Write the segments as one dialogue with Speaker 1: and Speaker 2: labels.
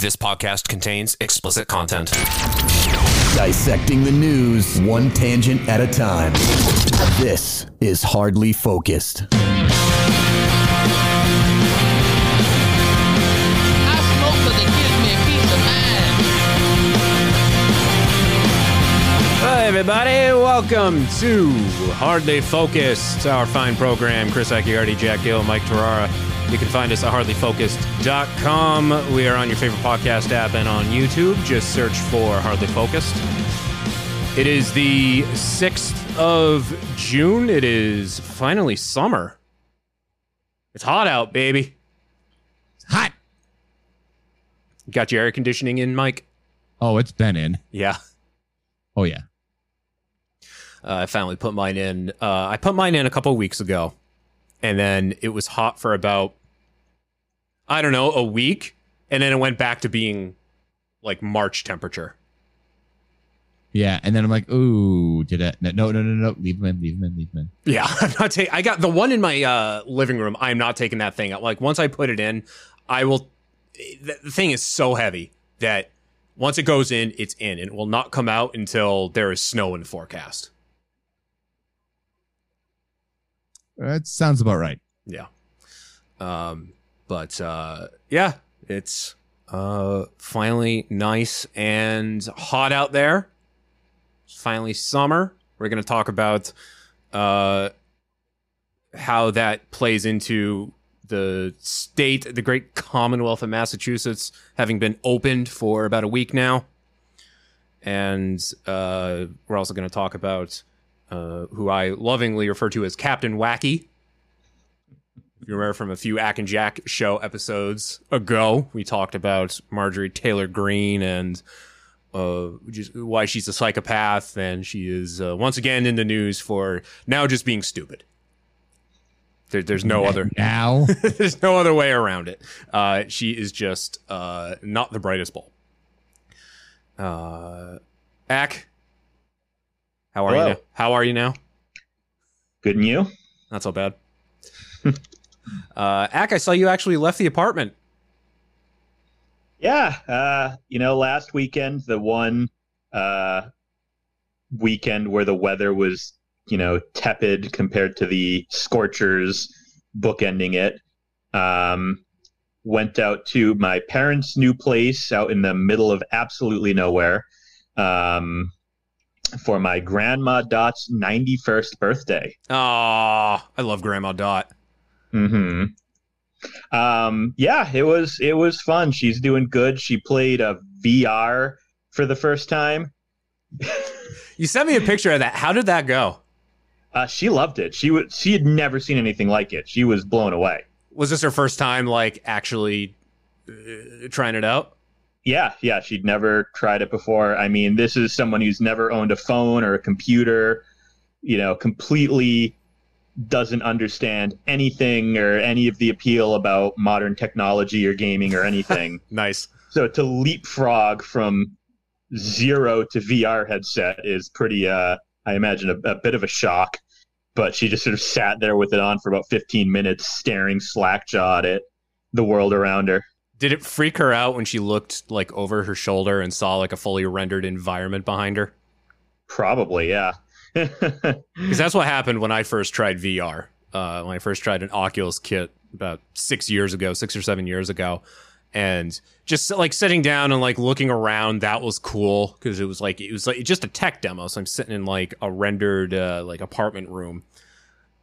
Speaker 1: This podcast contains explicit content.
Speaker 2: Dissecting the news one tangent at a time. This is Hardly Focused.
Speaker 3: I smoke 'cause it gives me peace of mind.
Speaker 4: Hi, everybody. Welcome to Hardly Focused, our fine program. Chris Akiardi, Jack Gill, Mike Terrara. You can find us at hardlyfocused.com. We are on your favorite podcast app and on YouTube. Just search for Hardly Focused. It is the 6th of June. It is finally summer. It's hot out, baby.
Speaker 5: Hot.
Speaker 4: Got your air conditioning in, Mike?
Speaker 5: Oh, it's been in.
Speaker 4: Yeah.
Speaker 5: Oh yeah.
Speaker 4: Uh, I finally put mine in. Uh, I put mine in a couple weeks ago, and then it was hot for about, I don't know, a week, and then it went back to being like March temperature.
Speaker 5: Yeah, and then I'm like, ooh, did I? No, no, no, no, no. Leave them in. Leave them in. Leave them in.
Speaker 4: Yeah, I'm not taking. I got the one in my uh, living room. I'm not taking that thing out. Like once I put it in, I will. The the thing is so heavy that once it goes in, it's in, and it will not come out until there is snow in the forecast.
Speaker 5: That sounds about right.
Speaker 4: Yeah. Um, but uh, yeah, it's uh, finally nice and hot out there. It's finally summer. We're going to talk about uh, how that plays into the state, the great Commonwealth of Massachusetts, having been opened for about a week now. And uh, we're also going to talk about uh, who I lovingly refer to as Captain Wacky. If you remember from a few Ack and Jack show episodes ago, we talked about Marjorie Taylor Greene and uh, just why she's a psychopath, and she is uh, once again in the news for now just being stupid. There, there's no other
Speaker 5: now.
Speaker 4: there's no other way around it. Uh, she is just uh, not the brightest bulb. Uh, Ack, how are you? Now? How are you now?
Speaker 6: Good and you?
Speaker 4: Not so bad. uh, Ack, I saw you actually left the apartment.
Speaker 6: Yeah. Uh, you know, last weekend, the one uh, weekend where the weather was, you know, tepid compared to the scorchers bookending it, um, went out to my parents' new place out in the middle of absolutely nowhere um, for my grandma Dot's 91st birthday.
Speaker 4: Ah, I love Grandma Dot.
Speaker 6: Hmm Um, yeah, it was it was fun. She's doing good. She played a VR for the first time.
Speaker 4: You sent me a picture of that. How did that go?
Speaker 6: Uh, she loved it. She would she had never seen anything like it. She was blown away.
Speaker 4: Was this her first time, like actually uh, trying it out?
Speaker 6: Yeah, yeah, she'd never tried it before. I mean, this is someone who's never owned a phone or a computer, you know, completely doesn't understand anything or any of the appeal about modern technology or gaming or anything.
Speaker 4: Nice.
Speaker 6: So to leapfrog from zero to VR headset is pretty, uh, I imagine, a, a bit of a shock. But she just sort of sat there with it on for about 15 minutes, staring slack-jawed at the world around her.
Speaker 4: Did it freak her out when she looked like over her shoulder and saw like a fully rendered environment behind her?
Speaker 6: Probably, yeah.
Speaker 4: Because that's what happened when I first tried VR. Uh, when I first tried an Oculus kit about six years ago, six or seven years ago, and just like sitting down and like looking around, that was cool because it was like it was like just a tech demo. So I'm sitting in like a rendered uh, like apartment room,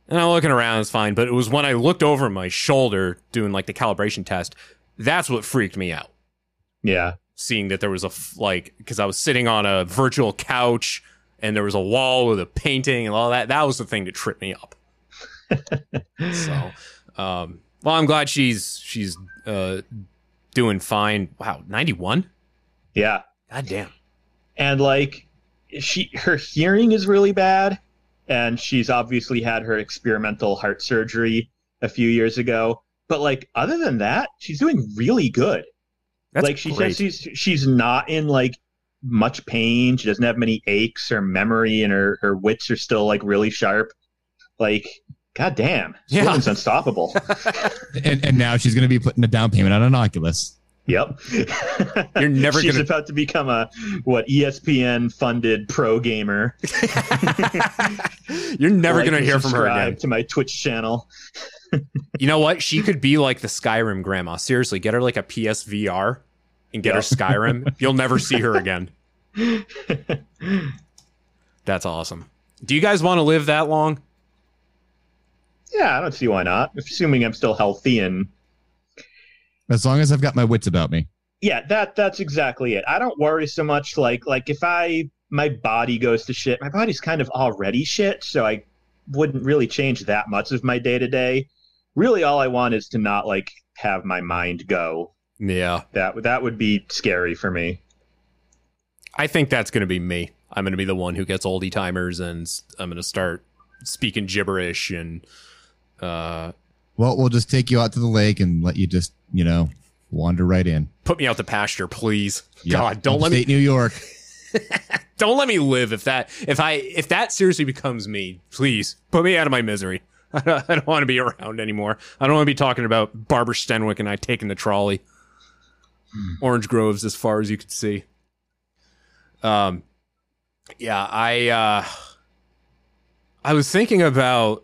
Speaker 4: and I'm looking around. It's fine, but it was when I looked over my shoulder doing like the calibration test. That's what freaked me out.
Speaker 6: yeah.
Speaker 4: Seeing that there was a f- like because I was sitting on a virtual couch and there was a wall with a painting and all that. That was the thing that tripped me up. so, um, well, I'm glad she's she's uh, doing fine. Wow, 91.
Speaker 6: Yeah.
Speaker 4: God damn.
Speaker 6: And like she her hearing is really bad and she's obviously had her experimental heart surgery a few years ago. But like other than that, she's doing really good.
Speaker 4: That's
Speaker 6: like she
Speaker 4: great.
Speaker 6: says she's she's not in like much pain. She doesn't have many aches. Her memory and her, her wits are still like really sharp. Like, god damn, this
Speaker 4: Yeah.
Speaker 6: woman's unstoppable.
Speaker 5: and, and now she's going to be putting a down payment on an Oculus.
Speaker 6: Yep.
Speaker 4: You're never
Speaker 6: She's
Speaker 4: gonna-
Speaker 6: about to become a what ESPN funded pro gamer.
Speaker 4: You're never
Speaker 6: Like
Speaker 4: going to hear from her again.
Speaker 6: To my Twitch channel.
Speaker 4: You know what? She could be like the Skyrim grandma. Seriously, get her like a PSVR and get her Skyrim. You'll never see her again. That's awesome. Do you guys want to live that long?
Speaker 6: Yeah, I don't see why not. Assuming I'm still healthy and
Speaker 5: As long as I've got my wits about me.
Speaker 6: yeah, that that's exactly it. I don't worry so much like like if I my body goes to shit, my body's kind of already shit, so I wouldn't really change that much of my day to day. Really all I want is to not like have my mind go.
Speaker 4: Yeah.
Speaker 6: That that would be scary for me.
Speaker 4: I think that's going to be me. I'm going to be the one who gets oldie timers and I'm going to start speaking gibberish and uh,
Speaker 5: Well, we'll just take you out to the lake and let you just, you know, wander right in.
Speaker 4: put me out to pasture, please.
Speaker 5: Yep.
Speaker 4: God, don't let me
Speaker 5: New York.
Speaker 4: don't let me live if that if I if that seriously becomes me. Please put me out of my misery. I don't, I don't want to be around anymore. I don't want to be talking about Barbara Stanwyck and I taking the trolley. Orange Groves as far as you could see. Um, yeah, I uh, I was thinking about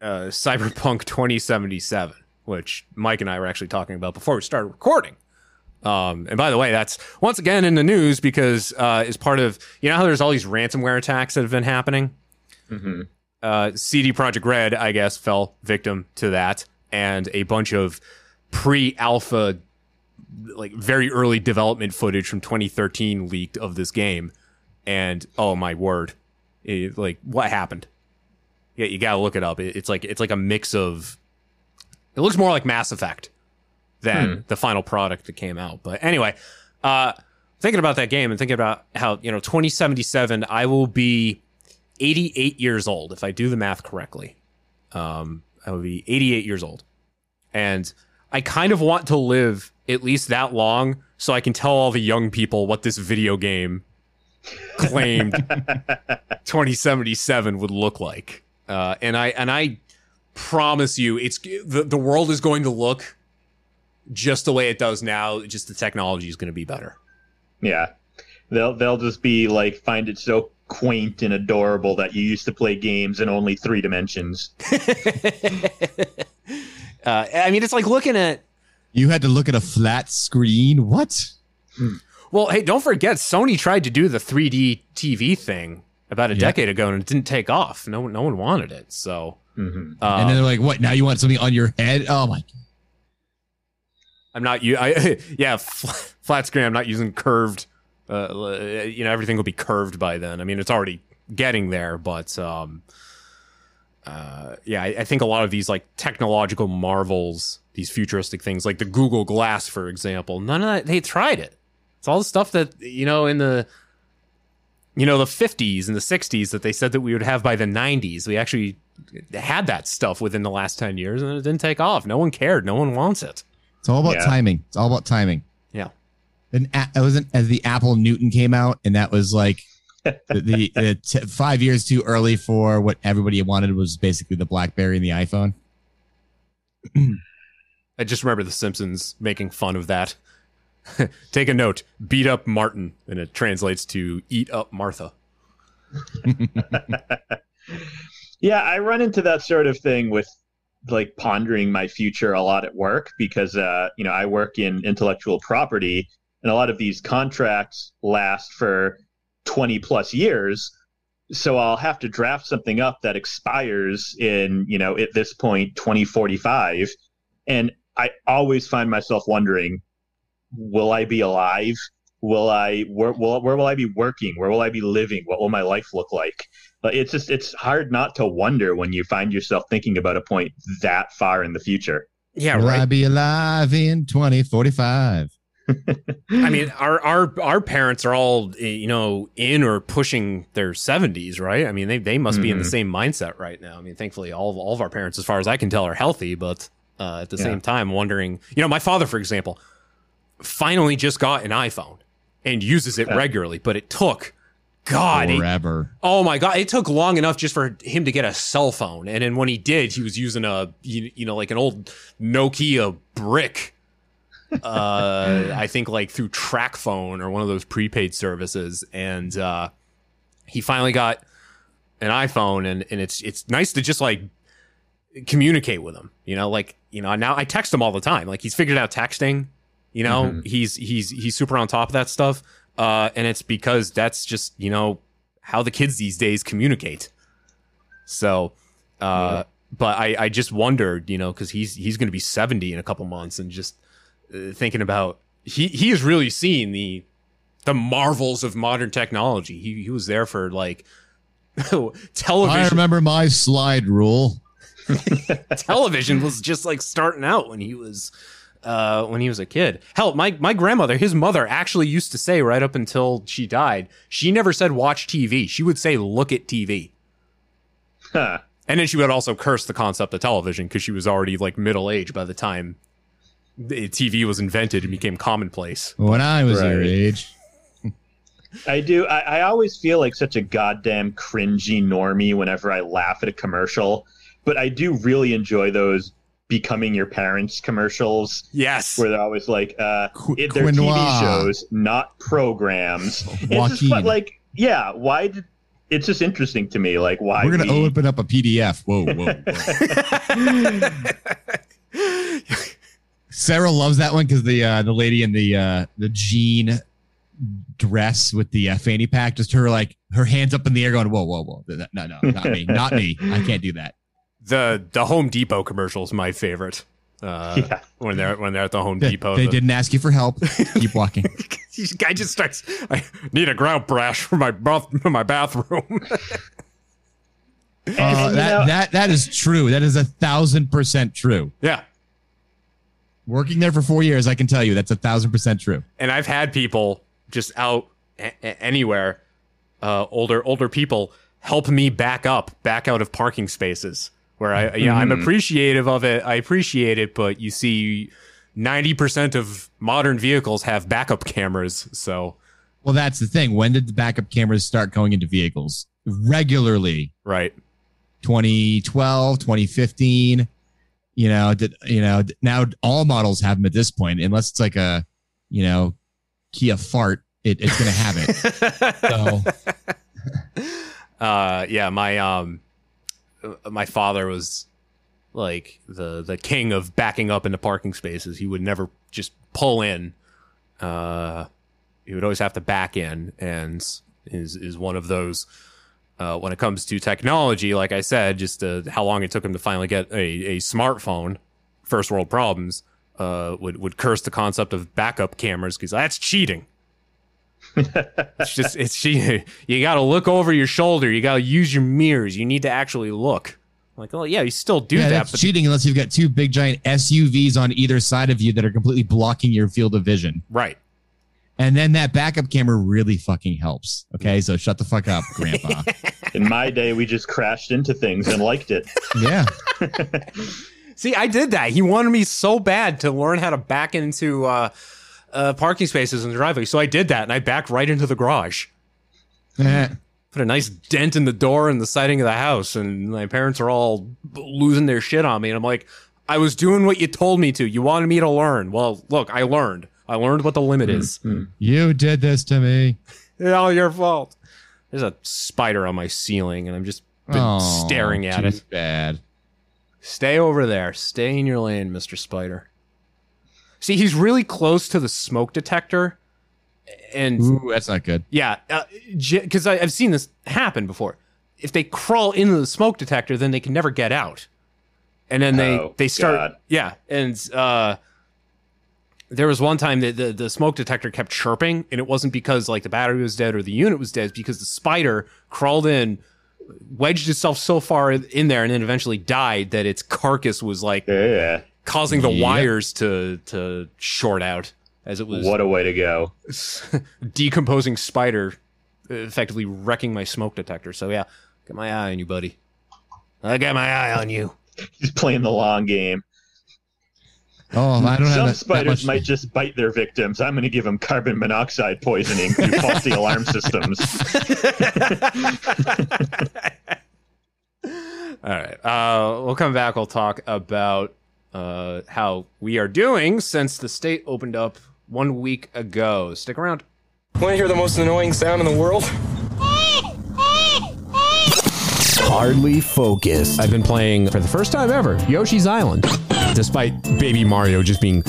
Speaker 4: uh, Cyberpunk 2077, which Mike and I were actually talking about before we started recording. Um, and by the way, that's once again in the news because uh, as part of you know how there's all these ransomware attacks that have been happening.
Speaker 6: hmm
Speaker 4: Uh, CD Projekt Red, I guess, fell victim to that, and a bunch of pre-alpha, like very early development footage from 2013 leaked of this game. And oh my word, It- like what happened? Yeah, you gotta look it up. It- it's like it's like a mix of. It looks more like Mass Effect than the final product that came out. But anyway, uh, thinking about that game and thinking about how you know 2077, I will be 88 years old if I do the math correctly. Um, I will be 88 years old, and I kind of want to live at least that long so I can tell all the young people what this video game claimed 2077 would look like. Uh, and I and I promise you, it's the the world is going to look just the way it does now. Just the technology is going to be better.
Speaker 6: Yeah. They'll they'll just be like find it so quaint and adorable that you used to play games in only three dimensions.
Speaker 4: uh, I mean, it's like looking at.
Speaker 5: You had to look at a flat screen. What?
Speaker 4: Well, hey, don't forget, Sony tried to do the 3D TV thing about a
Speaker 5: Yeah.
Speaker 4: decade ago, and it didn't take off. No one, no one wanted it. So,
Speaker 6: hmm
Speaker 4: uh,
Speaker 5: and then they're like, "What? Now you want something on your head? Oh my!"
Speaker 4: I'm not you. I yeah, flat screen. I'm not using curved. Uh, you know, everything will be curved by then. I mean, it's already getting there, but um, uh, yeah, I, I think a lot of these like technological marvels, these futuristic things, like the Google Glass, for example, none of that. They tried it. It's all the stuff that you know in the you know the 50s and the 60s that they said that we would have by the 90s. We actually had that stuff within the last 10 years, and it didn't take off. No one cared. No one wants it.
Speaker 5: It's all about
Speaker 6: Yeah.
Speaker 5: timing. It's all about timing.
Speaker 4: Yeah.
Speaker 5: And it wasn't as the Apple Newton came out, and that was like the, the, the t- five years too early for what everybody wanted was basically the BlackBerry and the iPhone.
Speaker 4: I just remember The Simpsons making fun of that. Take a note: beat up Martin, and it translates to eat up Martha.
Speaker 6: Yeah, I run into that sort of thing with like pondering my future a lot at work because uh, you know I work in intellectual property, and a lot of these contracts last for twenty plus years. So I'll have to draft something up that expires in you know at this point twenty forty five, and I always find myself wondering, will I be alive? Will I where, will, where will I be working? Where will I be living? What will my life look like? But it's just it's hard not to wonder when you find yourself thinking about a point that far in the future.
Speaker 4: Yeah,
Speaker 5: Will I be alive in 2045?
Speaker 4: I mean, our our our parents are all eh, you know in or pushing their seventies, right? I mean, they they must be in the
Speaker 6: Mhm.
Speaker 4: same mindset right now. I mean, thankfully, all of, all of our parents, as far as I can tell, are healthy, but uh, at the
Speaker 6: Yeah.
Speaker 4: same time, wondering. You know, my father, for example, finally just got an iPhone and uses it regularly, but it took. God, it-
Speaker 5: Forever.
Speaker 4: Oh my god, it took long enough just for him to get a cell phone, and then when he did, he was using a you, you know like an old Nokia brick. Uh, I think like through TracFone or one of those prepaid services, and uh, he finally got an iPhone, and and it's it's nice to just like communicate with him. You know, like you know now I text him all the time. Like he's figured out texting. You know,
Speaker 6: Mhm.
Speaker 4: he's he's he's super on top of that stuff, uh, and it's because that's just you know how the kids these days communicate. So, uh, but I I just wondered, you know, because he's he's going to be seventy in a couple months, and just uh, thinking about he he has really seen the the marvels of modern technology. He he was there for like television.
Speaker 5: I remember my slide rule.
Speaker 4: television was just like starting out when he was uh when he was a kid. Hell, my my grandmother, his mother actually used to say right up until she died, she never said watch TV. She would say look at TV.
Speaker 6: Huh.
Speaker 4: And then she would also curse the concept of television because she was already like middle age by the time the TV was invented and became commonplace.
Speaker 5: When I was your age.
Speaker 6: I do. I, I always feel like such a goddamn cringy normie whenever I laugh at a commercial, but I do really enjoy those becoming your parents commercials
Speaker 4: Yes.
Speaker 6: where they're always like, uh,
Speaker 5: Qu-
Speaker 6: it, they're
Speaker 5: quinoa.
Speaker 6: TV shows, not programs. It's just
Speaker 5: Joaquin.
Speaker 6: fun, like, yeah, why did it's just interesting to me, like why
Speaker 5: We're gonna
Speaker 6: we-
Speaker 5: open up a PDF. Whoa, whoa, whoa. Sarah loves that one because the uh, the lady in the uh, the jean dress with the uh, fanny pack, just her like her hands up in the air, going, "Whoa, whoa, whoa! No, no, no, not me, not me! I can't do that."
Speaker 4: the the Home Depot commercial is my favorite. Uh,
Speaker 6: Yeah.
Speaker 4: when they're when they're at the Home
Speaker 5: They,
Speaker 4: Depot.
Speaker 5: they
Speaker 4: the-
Speaker 5: didn't ask you for help. Keep walking.
Speaker 4: This guy just starts. I need a grout brush for my bath, for my bathroom.
Speaker 5: Uh, that
Speaker 6: know,
Speaker 5: that that is true. That is a thousand percent true.
Speaker 4: yeah,
Speaker 5: Working there for four years, I can tell you that's a thousand percent true.
Speaker 4: and I've had people just out a- a- anywhere, uh, older older people help me back up, back out of parking spaces. Where I, yeah, I'm
Speaker 6: Mhm.
Speaker 4: appreciative of it. I appreciate it, but you see, ninety percent of modern vehicles have backup cameras. So
Speaker 5: Well, that's the thing. When did the backup cameras start going into vehicles regularly?
Speaker 4: right,
Speaker 5: 2012, 2015. You know, did, you know, now all models have them at this point, unless it's like a, you know, Kia fart. It, it's going to have it. So
Speaker 4: uh yeah my um my father was like the the king of backing up into parking spaces he would never just pull in uh he would always have to back in and is is one of those uh when it comes to technology like i said just uh, how long it took him to finally get a a smartphone first world problems uh would would curse the concept of backup cameras because that's cheating. It's just it's she you got to look over your shoulder you got to use your mirrors you need to actually look. Like oh yeah you still do
Speaker 5: yeah,
Speaker 4: that
Speaker 5: that's
Speaker 4: but
Speaker 5: cheating unless you've got two big giant SUVs on either side of you that are completely blocking your field of vision.
Speaker 4: right
Speaker 5: And then that backup camera really fucking helps. Okay, so shut the fuck up, Grandpa.
Speaker 6: in my day, we just crashed into things and liked it.
Speaker 5: yeah,
Speaker 4: see i did that. He wanted me so bad to learn how to back into uh uh parking spaces in the driveway. So i did that and i backed right into the garage.
Speaker 5: Eh,
Speaker 4: put a nice dent in the door and the siding of the house and my parents are all losing their shit on me. And i'm like i was doing what you told me to. You wanted me to learn. Well look i learned i learned what the limit hmm, is hmm.
Speaker 5: you did this to me.
Speaker 4: It's all your fault. There's a spider on my ceiling, and I'm just been
Speaker 5: Oh,
Speaker 4: staring at
Speaker 5: too
Speaker 4: it.
Speaker 5: Bad.
Speaker 4: Stay over there. Stay in your lane, Mr. Spider. See, he's really close to the smoke detector. And
Speaker 5: Ooh, that's not good.
Speaker 4: yeah, uh, because I've seen this happen before. If they crawl into the smoke detector, then they can never get out. And then they,
Speaker 6: Oh,
Speaker 4: they start.
Speaker 6: God.
Speaker 4: Yeah. And uh, there was one time that the, the smoke detector kept chirping, and it wasn't because like the battery was dead or the unit was dead, it's because the spider crawled in, wedged itself so far in there, and then eventually died that its carcass was like
Speaker 6: Yeah.
Speaker 4: causing the
Speaker 5: Yep.
Speaker 4: wires to to short out as it was
Speaker 6: What a way to go.
Speaker 4: decomposing spider uh, effectively wrecking my smoke detector. So yeah, got my eye on you, buddy. I got my eye on you.
Speaker 6: He's playing the long game.
Speaker 5: Oh, I don't
Speaker 6: Some
Speaker 5: that, that
Speaker 6: spiders
Speaker 5: much-
Speaker 6: might just bite their victims. I'm going to give them carbon monoxide poisoning through faulty alarm systems.
Speaker 4: All right. Uh, we'll come back. We'll talk about uh, how we are doing since the state opened up one week ago. Stick around.
Speaker 7: Want to hear the most annoying sound in the world?
Speaker 2: Hardly focused.
Speaker 1: I've been playing for the first time ever Yoshi's Island, despite Baby Mario just being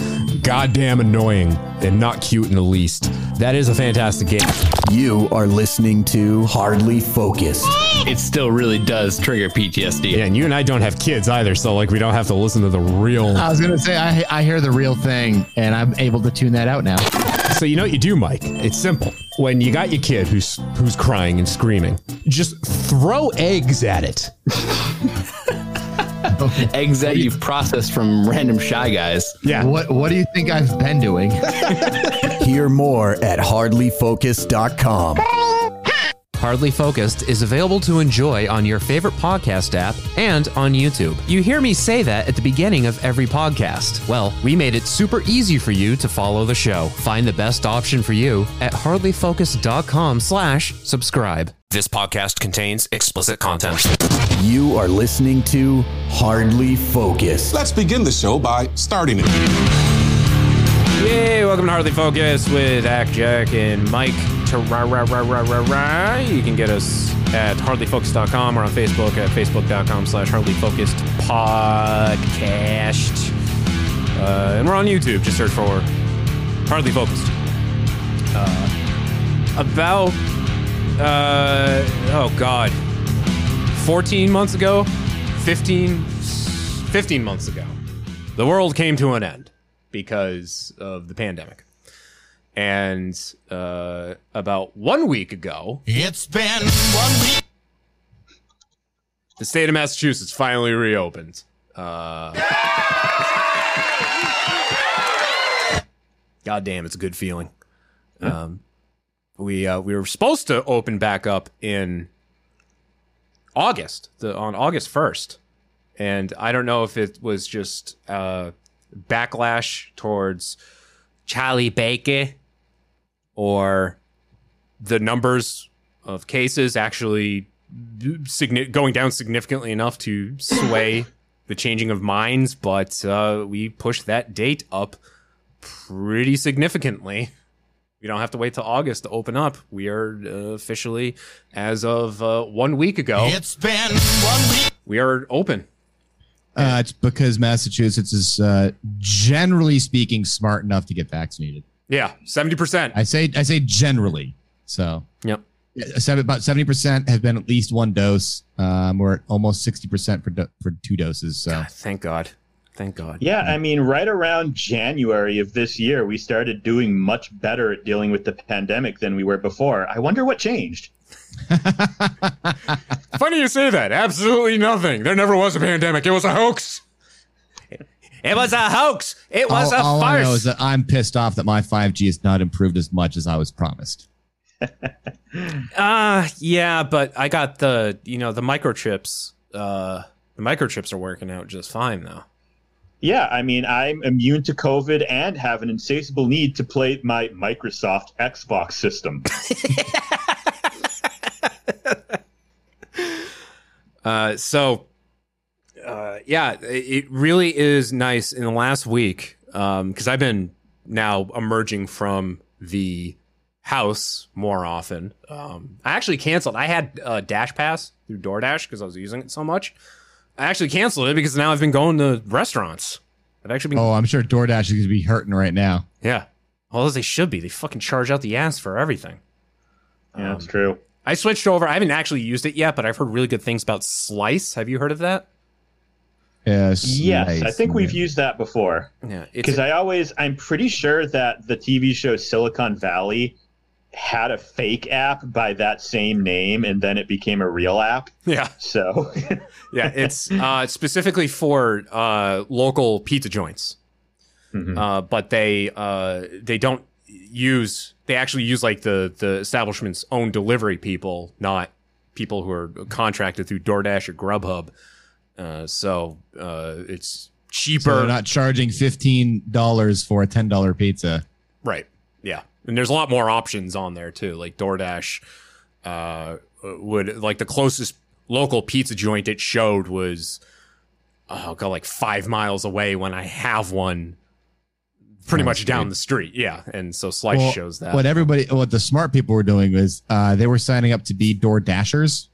Speaker 1: goddamn annoying and not cute in the least. That is a fantastic game.
Speaker 2: You are listening to Hardly Focused.
Speaker 8: It still really does trigger PTSD.
Speaker 1: Yeah, and you and I don't have kids either, so like we don't have to listen to the real.
Speaker 5: I was gonna say I I hear the real thing, and I'm able to tune that out now.
Speaker 1: So you know what you do, Mike? It's simple. When you got your kid who's who's crying and screaming, just throw eggs at it.
Speaker 8: Eggs that you've processed from random shy guys.
Speaker 1: Yeah.
Speaker 5: What What do you think I've been doing?
Speaker 2: Hear more at hardlyfocused.com.
Speaker 1: Hardly Focused is available to enjoy on your favorite podcast app and on YouTube. You hear me say that at the beginning of every podcast. Well, we made it super easy for you to follow the show. Find the best option for you at hardlyfocused.com slash subscribe.
Speaker 9: This podcast contains explicit content.
Speaker 2: You are listening to Hardly Focused.
Speaker 10: Let's begin the show by starting it.
Speaker 4: Yay! Welcome to Hardly Focus with Ack Jack and Mike. You can get us at hardlyfocus.com or on Facebook at facebook.com slash hardlyfocused podcast. Uh, and we're on YouTube. Just search for Hardly Focused. Uh, about, uh, oh God, 14 months ago, 15, 15 months ago, the world came to an end because of the pandemic. And uh, about one week ago,
Speaker 10: It's been one week.
Speaker 4: the state of Massachusetts finally reopened. Uh, God damn, it's a good feeling. Um, we uh, we were supposed to open back up in August, the, on August first, and I don't know if it was just uh, backlash towards Charlie Baker or the numbers of cases actually going down significantly enough to sway the changing of minds, but uh, we pushed that date up pretty significantly. We don't have to wait till August to open up. We are uh, officially, as of uh, one week ago,
Speaker 10: It's been one week.
Speaker 4: we are open.
Speaker 5: Uh, it's because Massachusetts is uh, generally speaking smart enough to get vaccinated.
Speaker 4: Yeah, seventy percent.
Speaker 5: I say I say generally. So
Speaker 4: Yep.
Speaker 5: seven, about seventy percent have been at least one dose. Um, we're at almost sixty percent for do- for two doses. So
Speaker 4: Thank God. Thank God.
Speaker 6: Yeah, I mean, right around January of this year, we started doing much better at dealing with the pandemic than we were before. I wonder what changed.
Speaker 4: Funny you say that. Absolutely nothing. There never was a pandemic. It was a hoax. It was a hoax. It was
Speaker 5: all,
Speaker 4: a
Speaker 5: all I know is that I'm pissed off that my 5G has not improved as much as I was promised.
Speaker 4: Uh yeah, but I got the you know the microchips. Uh, the microchips are working out just fine now.
Speaker 6: Yeah, I mean, I'm immune to COVID and have an insatiable need to play my Microsoft Xbox system.
Speaker 4: Uh, so, uh, yeah, it it really is nice in the last week because I've been now emerging from the house more often. Um, I actually canceled. I had uh, Dash Pass through DoorDash because I was using it so much. I actually canceled it because now I've been going to restaurants. I've actually been,
Speaker 5: Oh, I'm sure DoorDash is going to be hurting right now.
Speaker 4: yeah. Well, as they should be. They fucking charge out the ass for everything.
Speaker 6: Yeah, that's um, true.
Speaker 4: I switched over. I haven't actually used it yet, but I've heard really good things about Slice. Have you heard of that?
Speaker 5: Yes.
Speaker 6: Yes, I think we've used that before.
Speaker 4: Yeah,
Speaker 6: Because I always, I'm pretty sure that the TV show Silicon Valley had a fake app by that same name, and then it became a real app.
Speaker 4: yeah.
Speaker 6: So,
Speaker 4: yeah, it's uh, specifically for uh, local pizza joints,
Speaker 6: Mhm.
Speaker 4: uh, but they uh, they don't use. They actually use like the the establishment's own delivery people, not people who are contracted through DoorDash or Grubhub. Uh, so uh, it's cheaper.
Speaker 5: So they're not charging $15 for a $10 pizza.
Speaker 4: Right. Yeah. And there's a lot more options on there too. Like DoorDash uh, would like the closest local pizza joint it showed was I'll go like five miles away when I have one pretty much down the street. Yeah. And so Slice
Speaker 5: Well,
Speaker 4: shows that.
Speaker 5: What everybody, what the smart people were doing was uh, they were signing up to be Door Dashers,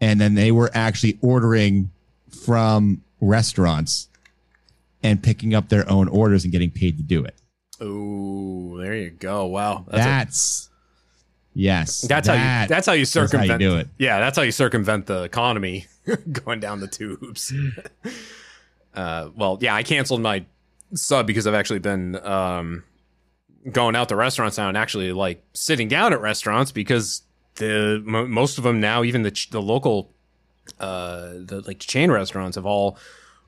Speaker 5: and then they were actually ordering from restaurants and picking up their own orders and getting paid to do it.
Speaker 4: Oh, there you go. Wow. That's,
Speaker 5: That's,
Speaker 4: a-
Speaker 5: yes.
Speaker 4: that's how you that's how you
Speaker 5: is how you
Speaker 4: circumvent
Speaker 5: do it.
Speaker 4: Yeah, that's how you circumvent the economy going down the tubes. uh, well, yeah, I canceled my sub because I've actually been um, going out to restaurants now and actually like sitting down at restaurants because the mo most of them now, even the ch- the local uh, the like chain restaurants have all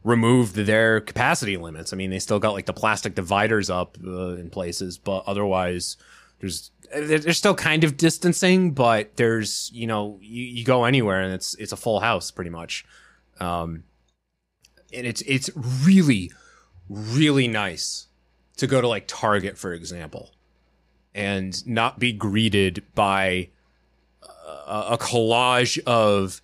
Speaker 4: removed their capacity limits. I mean, they still got like the plastic dividers up uh, in places, but otherwise, there's they're still kind of distancing, but there's you know you, you go anywhere and it's it's a full house pretty much, um, and it's it's really really nice to go to like Target for example, and not be greeted by a, a collage of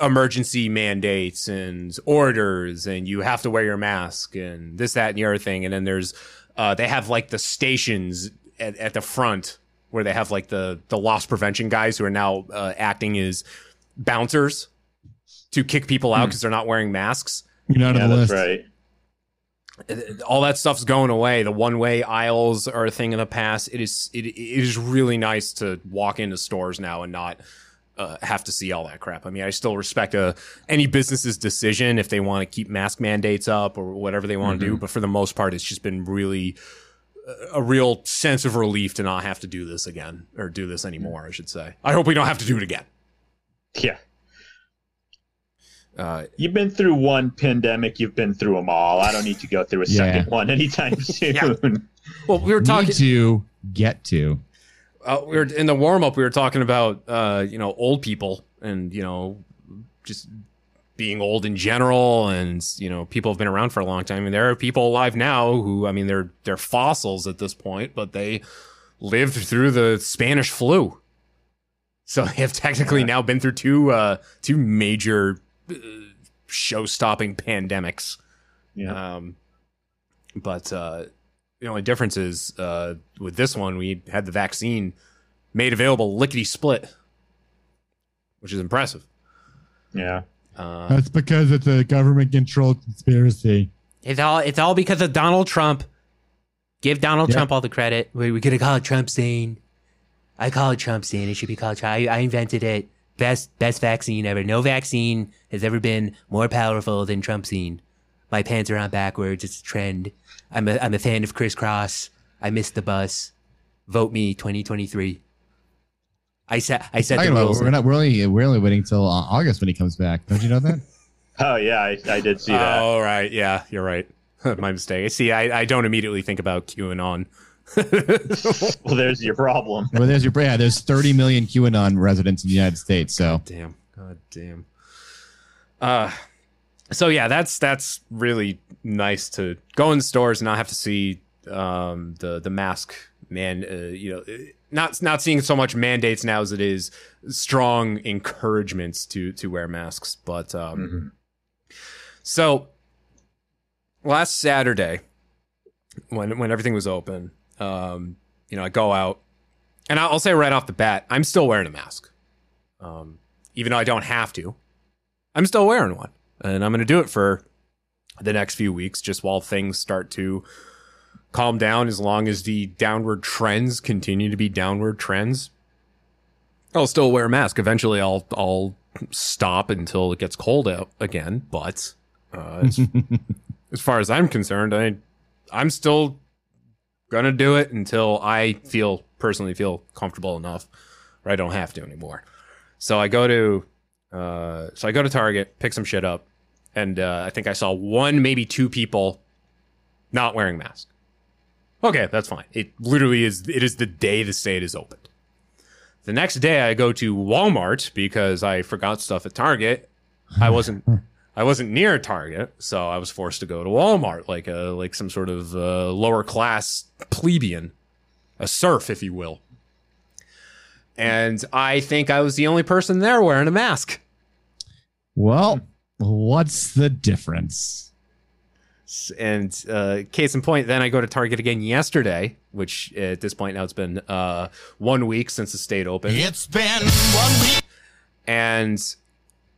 Speaker 4: emergency mandates and orders and you have to wear your mask and this that and the other thing and then there's uh they have like the stations at, at the front where they have like the the loss prevention guys who are now uh, acting as bouncers to kick people out because they're not wearing masks
Speaker 5: You're not
Speaker 6: yeah,
Speaker 5: on the
Speaker 6: that's
Speaker 5: list.
Speaker 6: right.
Speaker 4: all that stuff's going away. The one way aisles are a thing of the past. It is it, it is really nice to walk into stores now and not uh, have to see all that crap. I mean, I still respect uh, any business's decision if they want to keep mask mandates up or whatever they want to do. But for the most part, it's just been really uh, a real sense of relief to not have to do this again or do this anymore. I should say. I hope we don't have to do it again.
Speaker 6: Yeah.
Speaker 4: Uh,
Speaker 6: You've been through one pandemic, you've been through them all. I don't need to go through a
Speaker 5: Yeah.
Speaker 6: second one anytime soon.
Speaker 4: well, we were talking.
Speaker 5: Need to get to.
Speaker 4: Uh, we were in the warm up. We were talking about uh, you know old people and you know just being old in general, and you know people have been around for a long time. I And there are people alive now who, I mean, they're they're fossils at this point, but they lived through the Spanish flu, so they have technically now been through two uh, two major uh, show stopping pandemics.
Speaker 6: Yeah.
Speaker 4: Um, but uh, the only difference is uh, with this one, we had the vaccine made available lickety split, which is impressive.
Speaker 6: Yeah.
Speaker 4: Uh,
Speaker 5: That's because it's a government controlled conspiracy.
Speaker 1: It's all it's all because of Donald Trump. Give Donald
Speaker 5: Yeah.
Speaker 1: Trump all the credit. We we gonna call it Trumpstein. I call it Trumpstein. It should be called Trump. I, I invented it. Best best vaccine ever. No vaccine has ever been more powerful than Trumpstein. My pants are on backwards. It's a trend. I'm a I'm a fan of crisscross. I missed the bus. Vote me 2023. I said I said the rules.
Speaker 5: we're not we're only we're only waiting till uh, August when he comes back. Don't you know that?
Speaker 6: Oh yeah, I, I did see that.
Speaker 4: oh, right. Yeah, you're right. My mistake. See, I, I don't immediately think about QAnon.
Speaker 6: Well, there's your problem.
Speaker 5: well, there's your yeah. There's 30 million QAnon residents in the United States. So
Speaker 4: damn. God damn. Uh so yeah, that's that's really nice to go in stores and not have to see um the the mask man uh, you know not not seeing so much mandates now as it is strong encouragements to to wear masks. But um so last saturday when when everything was open um you know i go out and i'll say right off the bat i'm still wearing a mask. Um even though i don't have to i'm still wearing one and i'm going to do it for the next few weeks just while things start to calm down as long as the downward trends continue to be downward trends. I'll still wear a mask. Eventually i'll i'll stop until it gets cold out again but uh, as, as far as i'm concerned i i'm still gonna do it until i feel personally feel comfortable enough where i don't have to anymore. So i go to uh, so i go to target pick some shit up and uh, i think i saw one maybe two people not wearing masks Okay, that's fine. It literally is. It is the day the state is opened. The next day, I go to Walmart because I forgot stuff at Target. I wasn't. I wasn't near Target, so I was forced to go to Walmart, like a like some sort of uh, lower class plebeian, a serf, if you will. And I think I was the only person there wearing a mask.
Speaker 5: well, What's the difference?
Speaker 4: And uh, case in point, then I go to Target again yesterday, which at this point now it's been uh, one week since the state opened.
Speaker 10: It's been one week.
Speaker 4: And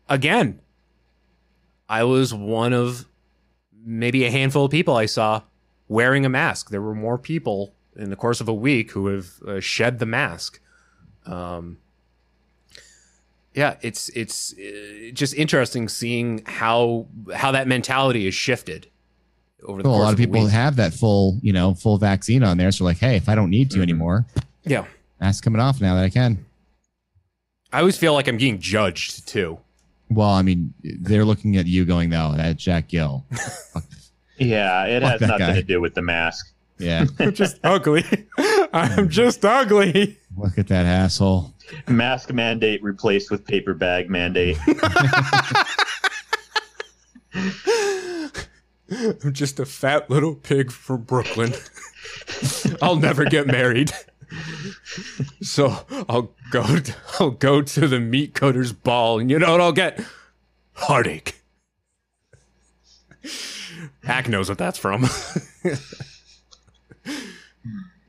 Speaker 4: again, I was one of maybe a handful of people I saw wearing a mask. There were more people in the course of a week who have uh, shed the mask. Um, yeah, it's it's uh, just interesting seeing how how that mentality has shifted over the
Speaker 5: Well, a lot of
Speaker 4: a
Speaker 5: people
Speaker 4: week.
Speaker 5: have that full, you know, full vaccine on there. So like, hey, if I don't need to anymore,
Speaker 4: Yeah,
Speaker 5: mask coming off now that I can.
Speaker 4: I always feel like I'm getting judged too.
Speaker 5: Well, I mean, they're looking at you going, no, that Jack Gill.
Speaker 6: Yeah, it
Speaker 5: Fuck
Speaker 6: has nothing
Speaker 5: guy.
Speaker 6: to do with the mask.
Speaker 5: yeah,
Speaker 4: I'm just ugly. I'm just ugly.
Speaker 5: look at that asshole.
Speaker 6: Mask mandate replaced with paper bag mandate.
Speaker 4: I'm just a fat little pig from Brooklyn. I'll never get married. So I'll go to, I'll go to the meat cutter's ball and you know what I'll get? Heartache. Ack knows what that's from.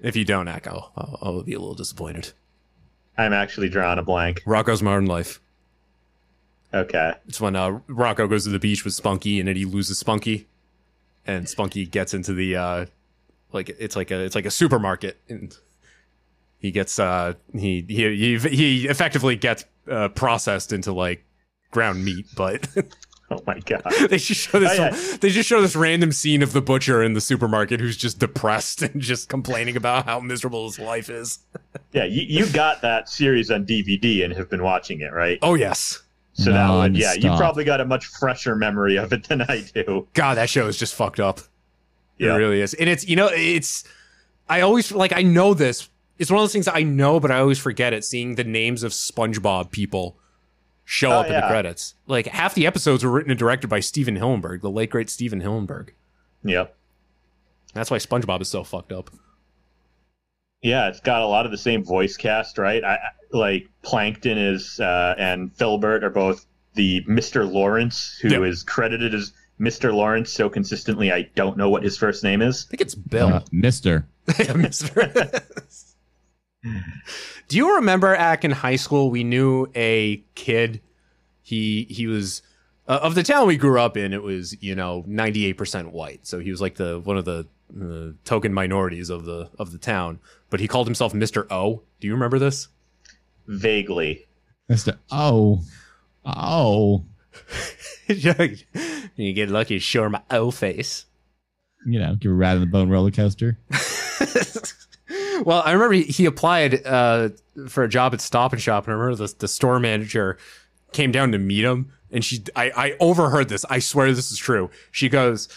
Speaker 4: if you don't, Ack, I'll, I'll, I'll be a little disappointed.
Speaker 6: I'm actually drawing a blank.
Speaker 4: Rocko's Modern Life.
Speaker 6: Okay.
Speaker 4: It's when uh, Rocco goes to the beach with Spunky and then he loses Spunky, and Spunky gets into the uh, like it's like a it's like a supermarket and he gets uh he he he, he effectively gets uh, processed into like ground meat, but
Speaker 6: Oh my god.
Speaker 4: they just show this
Speaker 6: Oh, yeah.
Speaker 4: they just show this random scene of the butcher in the supermarket who's just depressed and just complaining about how miserable his life is.
Speaker 6: Yeah, you, you got that series on DVD and have been watching it, right?
Speaker 4: Oh yes.
Speaker 6: So that uh, would, yeah, you probably got a much fresher memory of it than I do.
Speaker 4: God, that show is just fucked up.
Speaker 6: Yeah.
Speaker 4: It really is. And it's, you know, it's, I always, like, I know this. It's one of those things that I know, but I always forget it, seeing the names of SpongeBob people show
Speaker 6: Oh,
Speaker 4: up in the credits. Like, half the episodes were written and directed by Stephen Hillenburg, the late, great Stephen Hillenburg.
Speaker 6: Yep.
Speaker 4: That's why SpongeBob is so fucked up.
Speaker 6: Yeah, it's got a lot of the same voice cast, right? I, I- like Plankton is uh, and Filbert are both the Mr. Lawrence, who is
Speaker 4: Yeah.
Speaker 6: credited as Mr. Lawrence so consistently I don't know what his first name is.
Speaker 4: I think it's Bill.
Speaker 5: Uh, Mister.
Speaker 4: Mister. Do you remember Ack in high school? We knew a kid. He he was uh, of the town we grew up in. It was you know ninety eight percent white, so he was like the one of the uh, token minorities of the of the town. But he called himself Mister O. Do you remember this?
Speaker 6: Vaguely.
Speaker 5: Mister. O. oh.
Speaker 4: you get lucky to show my O face.
Speaker 5: You know, give a rat in the bone roller coaster.
Speaker 4: Well, I remember he, he applied uh, for a job at Stop and Shop, and I remember the, the store manager came down to meet him, and she I, I overheard this. I swear this is true. She goes,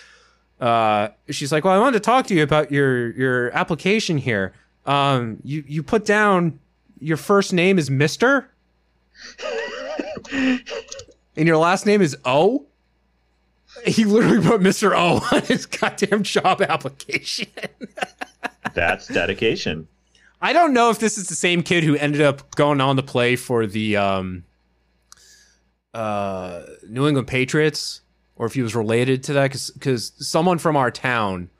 Speaker 4: uh, she's like, "Well, I wanted to talk to you about your your application here. Um, you you put down your first name is Mister, and your last name is O." He literally put Mr. O on his goddamn job application.
Speaker 6: That's dedication.
Speaker 4: I don't know if this is the same kid who ended up going on to play for the um, uh, New England Patriots, or if he was related to that, because someone from our town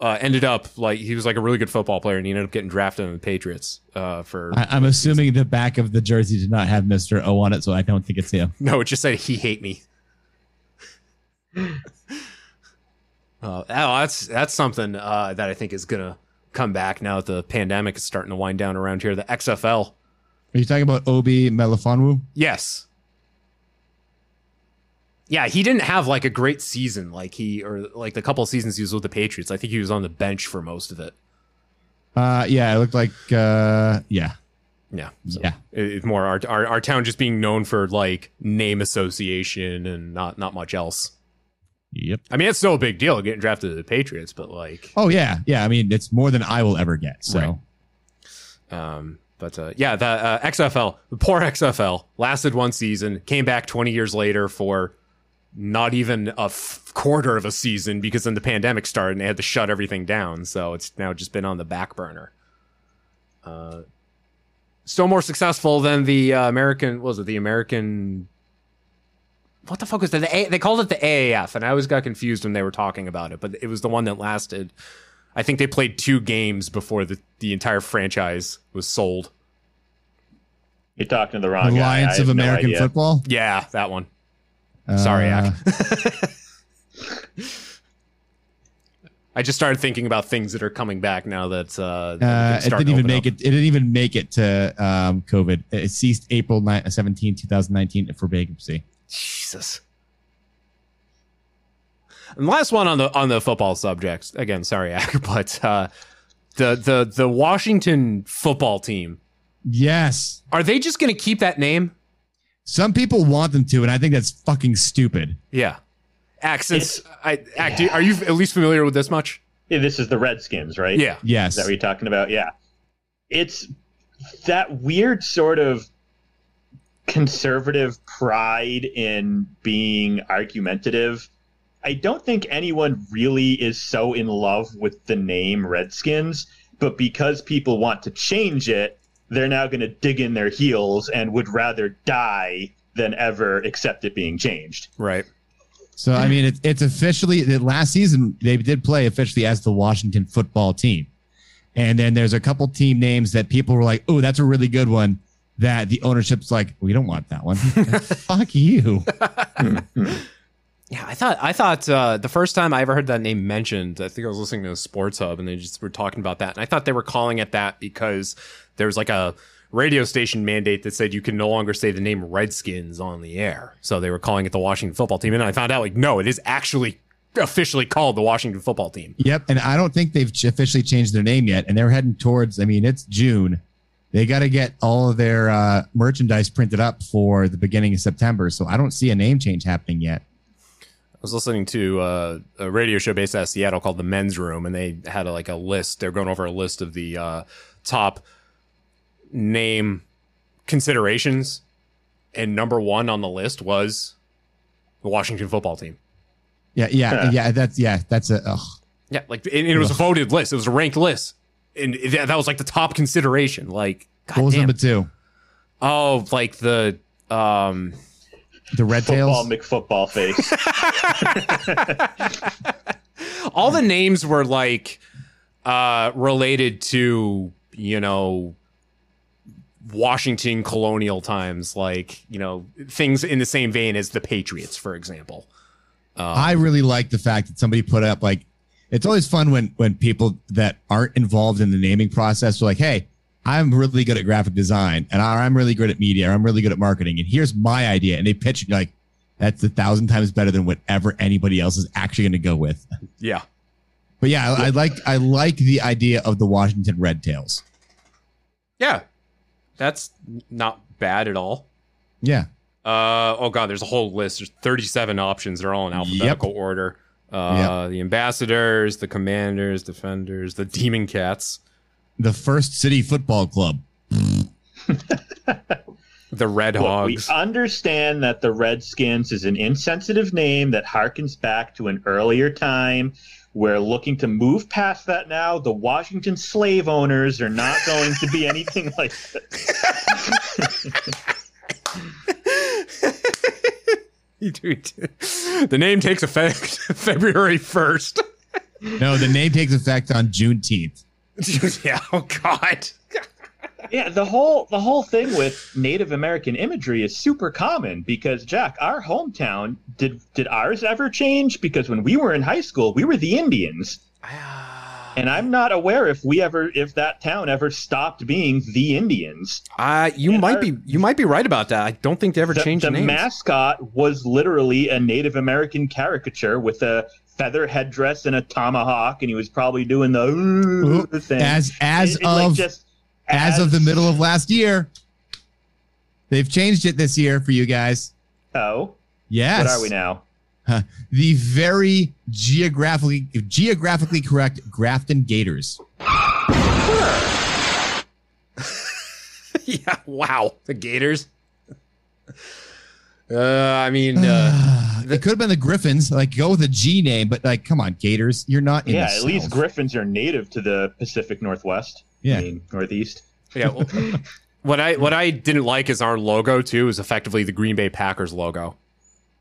Speaker 4: uh, ended up like he was like a really good football player, and he ended up getting drafted on the Patriots uh, for.
Speaker 5: I, I'm assuming the back of the jersey did not have Mister O on it, so I don't think it's him.
Speaker 4: No, it just said he hate me. Uh, oh, that's that's something uh, that I think is gonna come back now that the pandemic is starting to wind down around here. The XFL,
Speaker 5: Are you talking about Obi Melifonwu?
Speaker 4: yes, yeah, he didn't have like a great season, like he or like the couple of seasons he was with the Patriots. I think he was on the bench for most of it.
Speaker 5: Uh, yeah, it looked like, uh, yeah,
Speaker 4: Yeah, so
Speaker 5: yeah.
Speaker 4: it- it's more our, our our town just being known for like name association and not not much else.
Speaker 5: Yep.
Speaker 4: I mean, it's still a big deal getting drafted to the Patriots, but like.
Speaker 5: Oh yeah, yeah. I mean, it's more than I will ever get. So
Speaker 4: Right. Um, but uh, yeah, the uh, XFL, the poor XFL, lasted one season, came back 20 years later for not even a f- quarter of a season because then the pandemic started and they had to shut everything down. So it's now just been on the back burner. Uh, still more successful than the uh, American, what was it the American what the fuck was that? The A, they called it the AAF, and I always got confused when they were talking about it. But it was the one that lasted. I think they played two games before the the entire franchise was sold.
Speaker 6: You're talking to the wrong guy.
Speaker 5: Alliance
Speaker 6: have
Speaker 5: of American
Speaker 6: idea.
Speaker 5: Football.
Speaker 4: Yeah, that one. Sorry,
Speaker 5: Uh,
Speaker 4: Ack. I just started thinking about things that are coming back now that, uh, that
Speaker 5: Uh, it didn't even make
Speaker 4: up.
Speaker 5: it. It didn't even make it to um, COVID. It ceased April 9, 17, 2019 for bankruptcy.
Speaker 4: Jesus. And last one on the on the football subject. Again, sorry, Ack, but uh, the the the Washington football team.
Speaker 5: Yes.
Speaker 4: Are they just going to keep that name?
Speaker 5: Some people want them to, and I think that's fucking stupid.
Speaker 4: Yeah. Ack, since I Ack, do, are you at least familiar with this much?
Speaker 6: Yeah, this is the Redskins, right?
Speaker 4: Yeah.
Speaker 5: Yes.
Speaker 6: Is that what you're talking about? Yeah. It's that weird sort of conservative pride in being argumentative. I don't think anyone really is so in love with the name Redskins, but because people want to change it, they're now going to dig in their heels and would rather die than ever accept it being changed.
Speaker 4: Right.
Speaker 5: So I mean, it's it's officially the last season they did play officially as the Washington football team, and then there's a couple team names that people were like, "Oh, that's a really good one." That the ownership's like, "We don't want that one." Fuck you.
Speaker 4: Yeah, I thought I thought uh, the first time I ever heard that name mentioned, I think I was listening to Sports Hub, and they just were talking about that, and I thought they were calling it that because there was like a radio station mandate that said you can no longer say the name Redskins on the air, so they were calling it the Washington Football Team, and I found out like no, it is actually officially called the Washington Football Team.
Speaker 5: Yep, and I don't think they've officially changed their name yet, and they're heading towards. I mean, it's June. They got to get all of their uh, merchandise printed up for the beginning of September, so I don't see a name change happening yet.
Speaker 4: I was listening to uh, a radio show based out of Seattle called The Men's Room, and they had a, like a list. They're going over a list of the uh, top name considerations, and number one on the list was the Washington Football Team.
Speaker 5: Yeah, yeah, yeah. That's yeah, that's a. Ugh.
Speaker 4: Yeah, like and it was a voted list. It was a ranked list, and it- that was like the top consideration. Like,
Speaker 5: What was
Speaker 4: goddamn.
Speaker 5: number two?
Speaker 4: Oh, like the um,
Speaker 5: The Red
Speaker 6: Football
Speaker 5: Tails.
Speaker 6: McFootball face.
Speaker 4: all the names were like uh related to you know Washington colonial times, like you know things in the same vein as the Patriots, for example.
Speaker 5: I really like the fact that somebody put up like it's always fun when when people that aren't involved in the naming process are like, "Hey, I'm really good at graphic design, and I'm really good at media, or I'm really good at marketing, and here's my idea," and they pitch it like that's a thousand times better than whatever anybody else is actually going to go with.
Speaker 4: Yeah,
Speaker 5: But yeah, I, I like I like the idea of the Washington Red Tails.
Speaker 4: yeah, that's not bad at all.
Speaker 5: Yeah,
Speaker 4: Uh oh god, there's a whole list. There's 37 options. They're all in alphabetical order. Uh, the ambassadors, the commanders, defenders, the demon cats,
Speaker 5: the First City Football Club.
Speaker 4: the red
Speaker 6: Look, we understand that the Redskins is an insensitive name that harkens back to an earlier time. We're looking to move past that now. The Washington slave owners are not going to be anything like
Speaker 4: Dude, the name takes effect February 1st.
Speaker 5: No, the name takes effect on Juneteenth.
Speaker 4: yeah, oh god.
Speaker 6: Yeah, the whole the whole thing with Native American imagery is super common because Jack, our hometown, did did ours ever change? Because when we were in high school, we were the Indians. Ah. And I'm not aware if we ever if that town ever stopped being the Indians.
Speaker 4: Uh, you
Speaker 6: And
Speaker 4: might
Speaker 6: our-
Speaker 4: be you might be right about that. I don't think they ever
Speaker 6: the,
Speaker 4: changed
Speaker 6: the
Speaker 4: names.
Speaker 6: mascot was literally a Native American caricature with a feather headdress and a tomahawk, and he was probably doing the ooh thing.
Speaker 5: As as
Speaker 6: It- it, like,
Speaker 5: of
Speaker 6: just
Speaker 5: as of the middle of last year. They've changed it this year for you guys.
Speaker 6: oh,
Speaker 5: Yes.
Speaker 6: what are we now?
Speaker 5: Huh. The very geographically geographically correct Grafton Gators.
Speaker 4: yeah, wow. The Gators. Uh, I mean, uh,
Speaker 5: it could have been the Griffins. Like go with a G name, but like, come on, Gators. You're not. In
Speaker 6: yeah,
Speaker 5: the
Speaker 6: at least Griffins are native to the Pacific Northwest.
Speaker 5: Yeah.
Speaker 6: I mean, Northeast.
Speaker 4: yeah. Well, what I what I didn't like is our logo too is effectively the Green Bay Packers logo.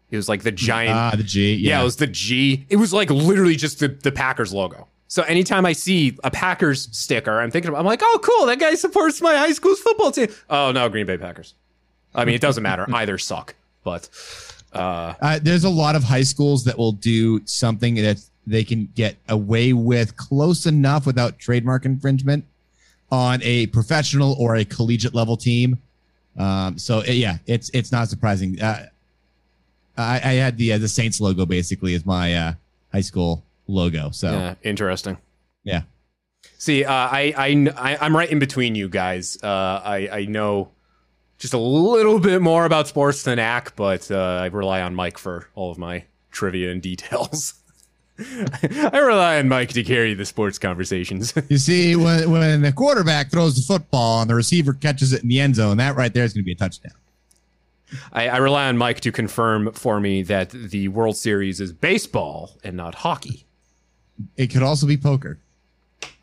Speaker 4: It was like the giant.
Speaker 5: Ah, the G.
Speaker 4: yeah.
Speaker 5: Yeah.
Speaker 4: it was the G. It was like literally just the, the Packers logo. So anytime I see a Packers sticker, I'm thinking, I'm like, oh, cool, that guy supports my high school's football team. Oh no, Green Bay Packers. I mean, it doesn't matter. Either suck, but uh,
Speaker 5: Uh, there's a lot of high schools that will do something that they can get away with close enough without trademark infringement on a professional or a collegiate level team. Um, so uh, yeah, it's it's not surprising. Uh, I, I had the uh, the Saints logo basically as my uh, high school logo. So
Speaker 4: yeah, interesting.
Speaker 5: yeah.
Speaker 4: See, uh, I, I, I, I'm right in between you guys. Uh, I, I know just a little bit more about sports than Ack, but uh, I rely on Mike for all of my trivia and details. I rely on Mike to carry the sports conversations.
Speaker 5: You see, when when the quarterback throws the football and the receiver catches it in the end zone, that right there is going to be a touchdown.
Speaker 4: I, I rely on Mike to confirm for me that the World Series is baseball and not hockey.
Speaker 5: It could also be poker.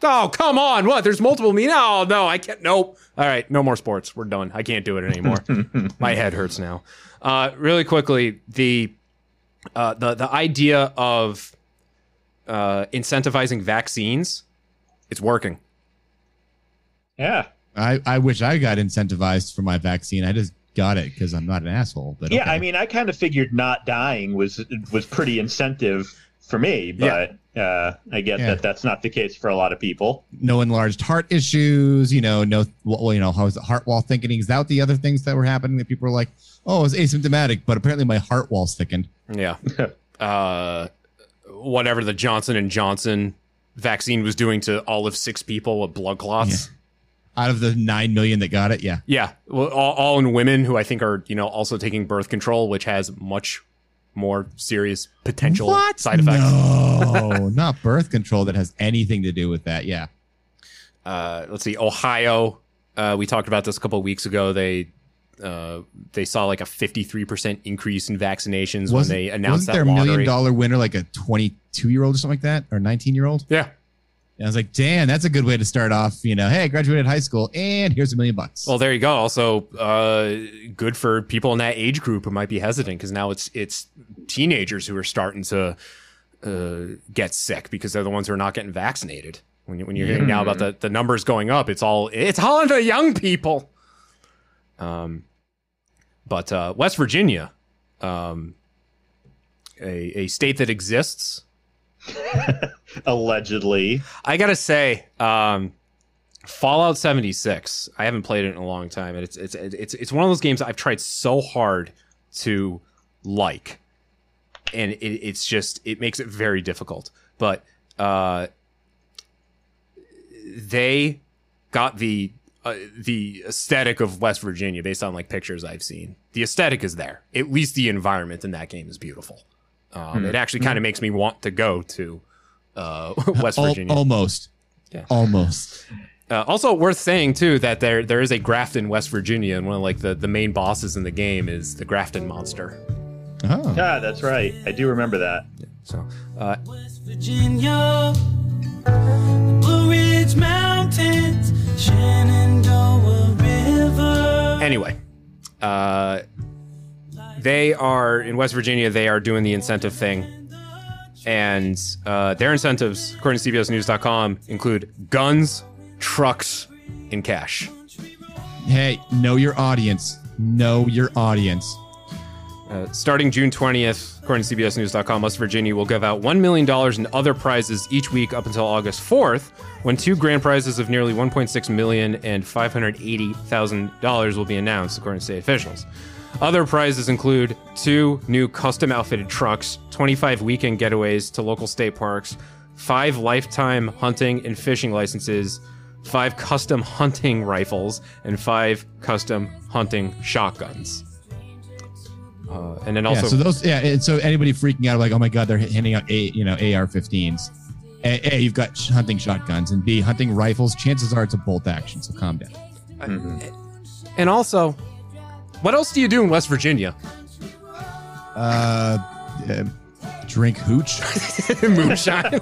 Speaker 4: Oh, come on. What? There's multiple me. No, no, I can't. Nope. All right. No more sports. We're done. I can't do it anymore. My head hurts now. Uh, really quickly, the, uh, the, the idea of, uh, incentivizing vaccines, it's working.
Speaker 6: Yeah.
Speaker 5: I, I wish I got incentivized for my vaccine. I just got it because I'm not an asshole. But
Speaker 6: Yeah,
Speaker 5: okay.
Speaker 6: I mean, I kind of figured not dying was was pretty incentive for me, but uh, I get
Speaker 5: Yeah.
Speaker 6: that that's not the case for a lot of people.
Speaker 5: no enlarged heart issues. You know, no, well, you know, how was it heart wall thickening? Is that the other things that were happening that people were like, oh, it's asymptomatic, but apparently my heart wall's thickened.
Speaker 4: Yeah. uh, whatever the Johnson and Johnson vaccine was doing to all of six people with blood clots.
Speaker 5: Out of the nine million that got it, yeah.
Speaker 4: Yeah, well, all, all in women who I think are you know also taking birth control, which has much more serious potential
Speaker 5: What?
Speaker 4: side effects.
Speaker 5: No, not birth control that has anything to do with that. Yeah.
Speaker 4: Uh, let's see, Ohio. Uh, we talked about this a couple of weeks ago. They uh, they saw like a fifty three percent increase in vaccinations when they announced
Speaker 5: wasn't
Speaker 4: that
Speaker 5: their
Speaker 4: lottery.
Speaker 5: million dollar winner like a 22 year old or something like that, or 19 year old?
Speaker 4: Yeah.
Speaker 5: And I was like, damn, that's a good way to start off. You know, hey, I graduated high school, and here's a million bucks.
Speaker 4: Well, there you go. Also, uh, good for people in that age group who might be hesitant because now it's it's teenagers who are starting to uh, get sick because they're the ones who are not getting vaccinated. When, you, when you're hearing now about the, the numbers going up, it's all it's all into young people. Um, but uh, West Virginia, um, a a state that exists.
Speaker 6: Allegedly,
Speaker 4: I gotta say, um, Fallout 76. I haven't played it in a long time, and it's it's it's it's one of those games I've tried so hard to like, and it, it's just it makes it very difficult. But uh, they got the uh, the aesthetic of West Virginia based on like pictures I've seen. The aesthetic is there. At least the environment in that game is beautiful. Um,
Speaker 5: Hmm.
Speaker 4: It actually kind of makes me want to go to uh, West
Speaker 5: Al-
Speaker 4: Virginia.
Speaker 5: almost.
Speaker 4: Yeah.
Speaker 5: Almost.
Speaker 4: Uh, also worth saying too that there there is a Grafton, West Virginia, and one of like the, the main bosses in the game is the Grafton monster.
Speaker 5: Oh.
Speaker 6: yeah, that's right. I do remember that.
Speaker 4: So uh,
Speaker 10: Virginia, Blue Ridge Mountains, Shenandoah River.
Speaker 4: anyway, uh, they are in West Virginia. They are doing the incentive thing, and uh, their incentives, according to CBSNews.com, include guns, trucks, and cash.
Speaker 5: Hey, know your audience. Know your audience.
Speaker 4: Uh, starting June 20th, according to CBSNews.com, West Virginia will give out $1 million in other prizes each week up until August 4th, when two grand prizes of nearly $1.6 million and $580,000 will be announced, according to state officials. Other prizes include two new custom outfitted trucks, 25 weekend getaways to local state parks, five lifetime hunting and fishing licenses, five custom hunting rifles, and five custom hunting shotguns. Uh, and then also,
Speaker 5: yeah, so those, yeah, and so anybody freaking out like, oh my god, they're handing out a, you know, AR-15s. A, a, you've got hunting shotguns, and B, hunting rifles. Chances are it's a bolt action, so calm down.
Speaker 4: and also, what else do you do in West Virginia?
Speaker 5: Uh, uh drink hooch.
Speaker 4: Moonshine.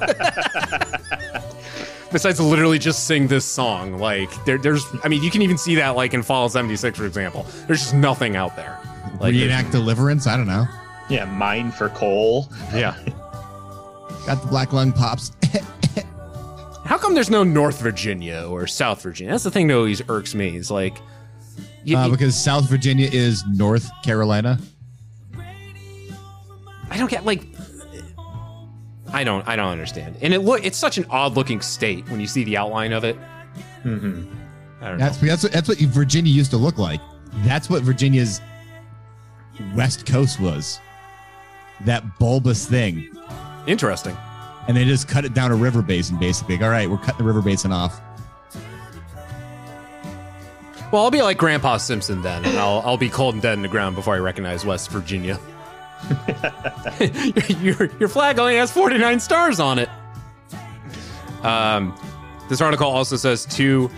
Speaker 4: Besides, literally just sing this song. Like there, there's, I mean, you can even see that like in Fallout 76, for example. There's just nothing out there. Like
Speaker 5: Reenact deliverance. I don't know.
Speaker 6: Yeah, mine for coal.
Speaker 4: Yeah.
Speaker 5: Got the black lung pops.
Speaker 4: How come there's no North Virginia or South Virginia? That's the thing that always irks me. Is like, you,
Speaker 5: Uh,
Speaker 4: you-
Speaker 5: because South Virginia is North Carolina.
Speaker 4: I don't get like. I don't. I don't understand. And it look. It's such an odd looking state when you see the outline of it.
Speaker 6: hmm
Speaker 4: I don't know.
Speaker 5: That's that's what, that's what Virginia used to look like. That's what Virginia's west coast was. That bulbous thing,
Speaker 4: Interesting.
Speaker 5: and they just cut it down a river basin. Basically, Like, all right, we're cutting the river basin off.
Speaker 4: Well, I'll be like Grandpa Simpson then, and I'll I'll be cold and dead in the ground before I recognize West Virginia. your your flag only has 49 stars on it. Um, this article also says two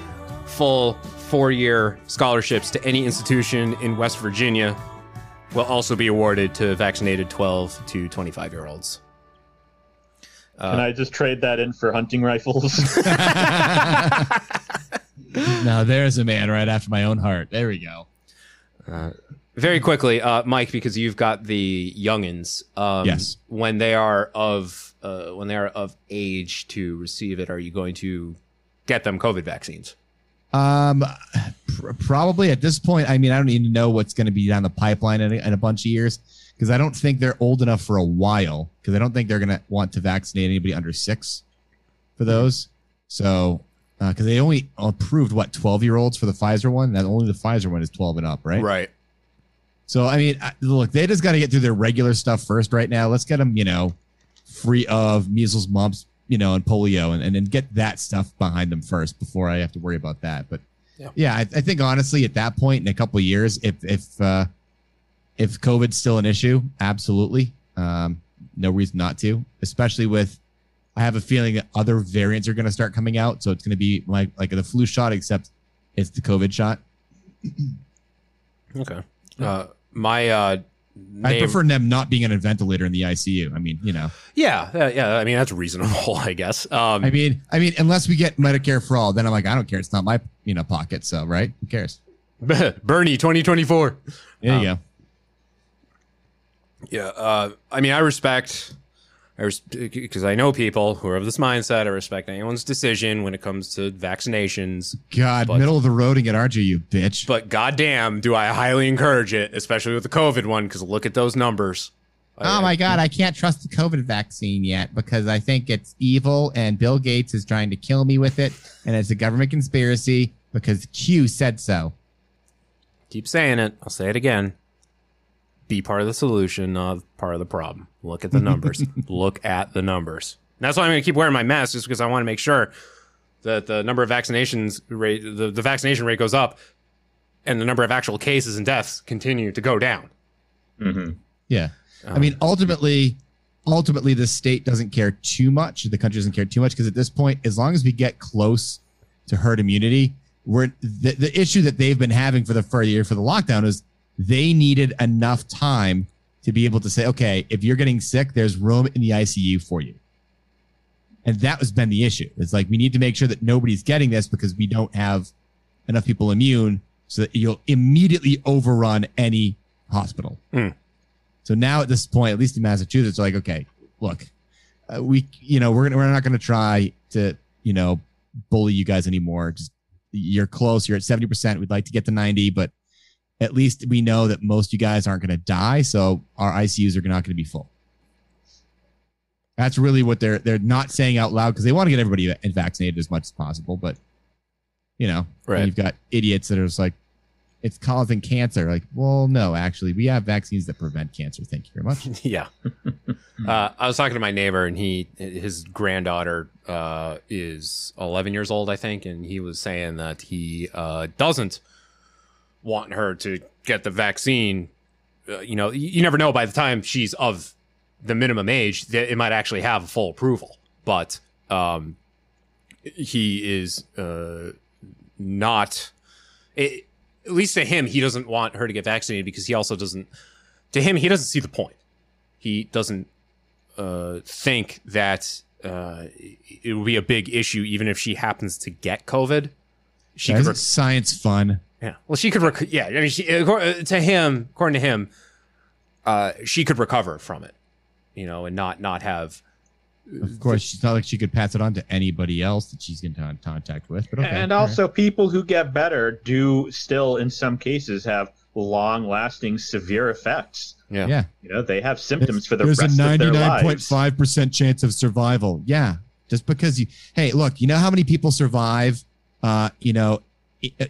Speaker 4: full four-year scholarships to any institution in West Virginia will also be awarded to vaccinated 12 to 25 year olds.
Speaker 6: Can I just trade that in for hunting rifles?
Speaker 5: now there's a man right after my own heart. There we go.
Speaker 4: Very quickly, uh, Mike, because you've got the youngins. Um,
Speaker 5: Yes.
Speaker 4: When they are of uh, when they are of age to receive it, are you going to get them COVID vaccines?
Speaker 5: Um, pr- probably at this point. I mean, I don't even know what's going to be down the pipeline in a, in a bunch of years because I don't think they're old enough for a while. Because I don't think they're going to want to vaccinate anybody under six for those. So, because they only approved what twelve year olds for the Pfizer one, that only the Pfizer one is twelve and up, right?
Speaker 4: Right.
Speaker 5: So, I mean, look, they just got to get through their regular stuff first right now. Let's get them, you know, free of measles, mumps, you know, and polio, and, and then get that stuff behind them first before I have to worry about that. But
Speaker 4: Yeah.
Speaker 5: yeah, I, I think honestly, at that point in a couple of years, if if uh, if COVID's still an issue, absolutely, um, no reason not to. Especially with, I have a feeling that other variants are going to start coming out, so it's going to be like like the flu shot, except it's the COVID shot.
Speaker 4: Okay. Uh, my uh,
Speaker 5: I prefer them not being on a ventilator in the ICU. I mean, you know,
Speaker 4: Yeah, yeah, yeah. I mean, that's reasonable, I guess. Um,
Speaker 5: I mean, I mean, unless we get Medicare for all, then I'm like, I don't care. It's not my you know pocket, so right? Who cares?
Speaker 4: Bernie, 2024.
Speaker 5: There you
Speaker 4: Um,
Speaker 5: go.
Speaker 4: Yeah, uh, I mean, I respect, because I know people who are of this mindset. I respect anyone's decision when it comes to vaccinations.
Speaker 5: God,
Speaker 4: but-
Speaker 5: middle of the road it, aren't you, you bitch?
Speaker 4: But goddamn, do I highly encourage it, especially with the COVID one, because look at those numbers.
Speaker 5: Oh my God, I can't trust the COVID vaccine yet because I think it's evil and Bill Gates is trying to kill me with it, and it's a government conspiracy because Q said so.
Speaker 4: Keep saying it. I'll say it again. Be part of the solution, not part of the problem. Look at the numbers. Look at the numbers. And that's why I'm going to keep wearing my mask, just because I want to make sure that the number of vaccinations rate, the, the vaccination rate goes up, and the number of actual cases and deaths continue to go down.
Speaker 6: hmm
Speaker 5: Yeah. I mean, ultimately, ultimately, the state doesn't care too much. The country doesn't care too much because at this point, as long as we get close to herd immunity, we're the, the issue that they've been having for the for the year for the lockdown is they needed enough time to be able to say, okay, if you're getting sick, there's room in the ICU for you. And that has been the issue. It's like we need to make sure that nobody's getting this because we don't have enough people immune so that you'll immediately overrun any hospital. So now at this point, at least in Massachusetts, like, okay, look, uh, we, you know, we're gonna, we're not going to try to, you know, bully you guys anymore. Just you're close. You're at seventy percent. We'd like to get to ninety, but at least we know that most of you guys aren't going to die. So our ICUs are not going to be full. That's really what they're they're not saying out loud because they want to get everybody vaccinated as much as possible. But you know,
Speaker 4: Right.
Speaker 5: you've got idiots that are just like, it's causing cancer. Like, well, no, actually, we have vaccines that prevent cancer. Thank you very much.
Speaker 4: yeah. Uh, I was talking to my neighbor, and he, his granddaughter, uh, is 11 years old, I think, and he was saying that he uh, doesn't want her to get the vaccine. Uh, you know, you never know by the time she's of the minimum age that it might actually have a full approval, but um, he is uh, not. It, at least to him, he doesn't want her to get vaccinated because he also doesn't. To him, he doesn't see the point he doesn't uh, think that uh, it will be a big issue even if she happens to get COVID. She could,
Speaker 5: science fun?
Speaker 4: Yeah. Well, she could, rec- yeah. I mean, she, uh, to him, according to him, uh, she could recover from it, you know, and not not have.
Speaker 5: Of course, it's not like she could pass it on to anybody else that she's in con- contact with. But okay.
Speaker 6: And
Speaker 5: all right.
Speaker 6: also, people who get better do still, in some cases, have long-lasting severe effects.
Speaker 4: Yeah.
Speaker 5: yeah,
Speaker 6: You know, they have symptoms for the
Speaker 5: there's a
Speaker 6: rest of their
Speaker 5: ninety-nine point
Speaker 6: lives.
Speaker 5: five percent chance of survival. Yeah, just because you. Hey, look, you know how many people survive? Uh, you know, i-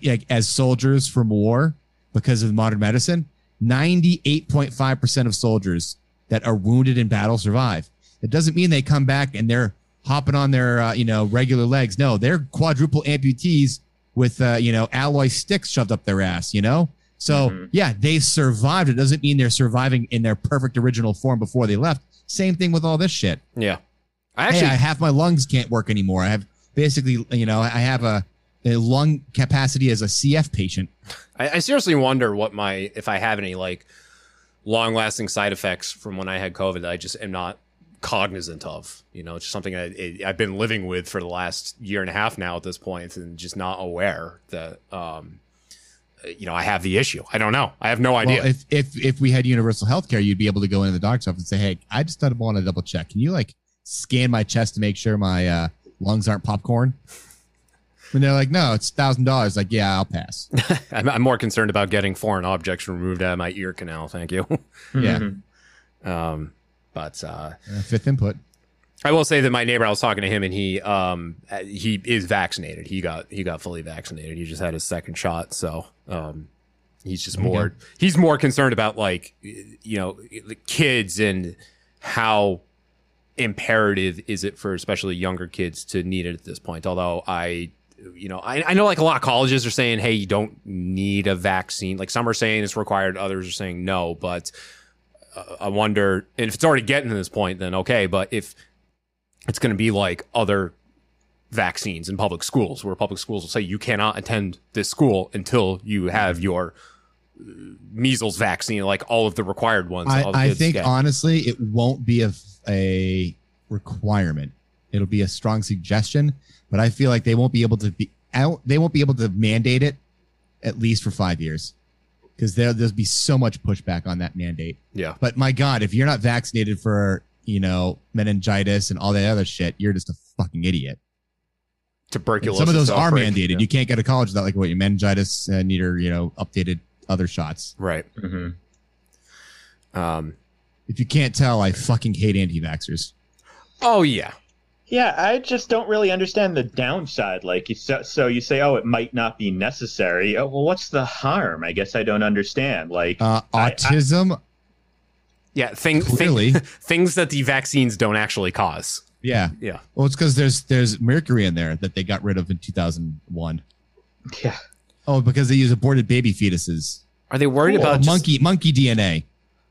Speaker 5: like as soldiers from war because of modern medicine. Ninety-eight point five percent of soldiers that are wounded in battle survive. It doesn't mean they come back and they're hopping on their uh, you know regular legs. No, they're quadruple amputees with uh, you know alloy sticks shoved up their ass. You know. So
Speaker 6: Mhm.
Speaker 5: yeah, they survived. It doesn't mean they're surviving in their perfect original form before they left. Same thing with all this shit.
Speaker 4: Yeah, I
Speaker 5: Hey,
Speaker 4: actually
Speaker 5: I, half my lungs can't work anymore. I have basically, you know, I have a, a lung capacity as a CF patient.
Speaker 4: I, I seriously wonder what my if I have any like long lasting side effects from when I had COVID that I just am not cognizant of. You know, it's just something I, I've been living with for the last year and a half now at this point, and just not aware that um, you know I have the issue. I don't know. I have no idea.
Speaker 5: Well, if if if we had universal health care, you'd be able to go into the doctor's office and say, "Hey, I just want to double check. Can you like scan my chest to make sure my uh, lungs aren't popcorn?" And they're like, "No, it's thousand dollars." Like, yeah, I'll pass.
Speaker 4: I'm, I'm more concerned about getting foreign objects removed out of my ear canal. Thank you.
Speaker 5: yeah,
Speaker 4: um, but uh,
Speaker 5: Uh, fifth input.
Speaker 4: I will say that my neighbor, I was talking to him, and he um he is vaccinated. He got he got fully vaccinated. He just had his second shot, so um he's just more he's more concerned about like you know the kids and how imperative is it for especially younger kids to need it at this point. Although I you know I, I know like a lot of colleges are saying hey you don't need a vaccine like some are saying it's required others are saying no but uh, I wonder and if it's already getting to this point then okay but if it's going to be like other vaccines in public schools where public schools will say you cannot attend this school until you have your uh, measles vaccine like all of the required ones
Speaker 5: I, I think
Speaker 4: get.
Speaker 5: honestly, it won't be a, a requirement. It'll be a strong suggestion, but I feel like they won't be able to be out. They won't be able to mandate it at least for five years because there there'll be so much pushback on that mandate.
Speaker 4: yeah
Speaker 5: But my God, if you're not vaccinated for you know meningitis and all that other shit, you're just a fucking idiot. And
Speaker 4: tuberculosis
Speaker 5: some of those are
Speaker 4: outbreak,
Speaker 5: mandated.
Speaker 4: yeah.
Speaker 5: You can't go to college without like what your meningitis and your you know updated other shots.
Speaker 4: right
Speaker 6: Mhm.
Speaker 4: um
Speaker 5: If you can't tell, I fucking hate anti-vaxxers.
Speaker 4: oh yeah
Speaker 6: Yeah, I just don't really understand the downside. Like, you so, so you say, oh, it might not be necessary. Oh, well, what's the harm? I guess I don't understand. Like,
Speaker 5: Uh,
Speaker 6: I- I-
Speaker 5: autism,
Speaker 4: yeah thing,
Speaker 5: Clearly.
Speaker 4: thing, things that the vaccines don't actually cause
Speaker 5: yeah.
Speaker 4: yeah
Speaker 5: Well, it's because there's there's mercury in there that they got rid of in 2001.
Speaker 6: yeah,
Speaker 5: Oh, because they use aborted baby fetuses.
Speaker 4: are they worried
Speaker 5: Oh,
Speaker 4: about just-
Speaker 5: monkey monkey DNA.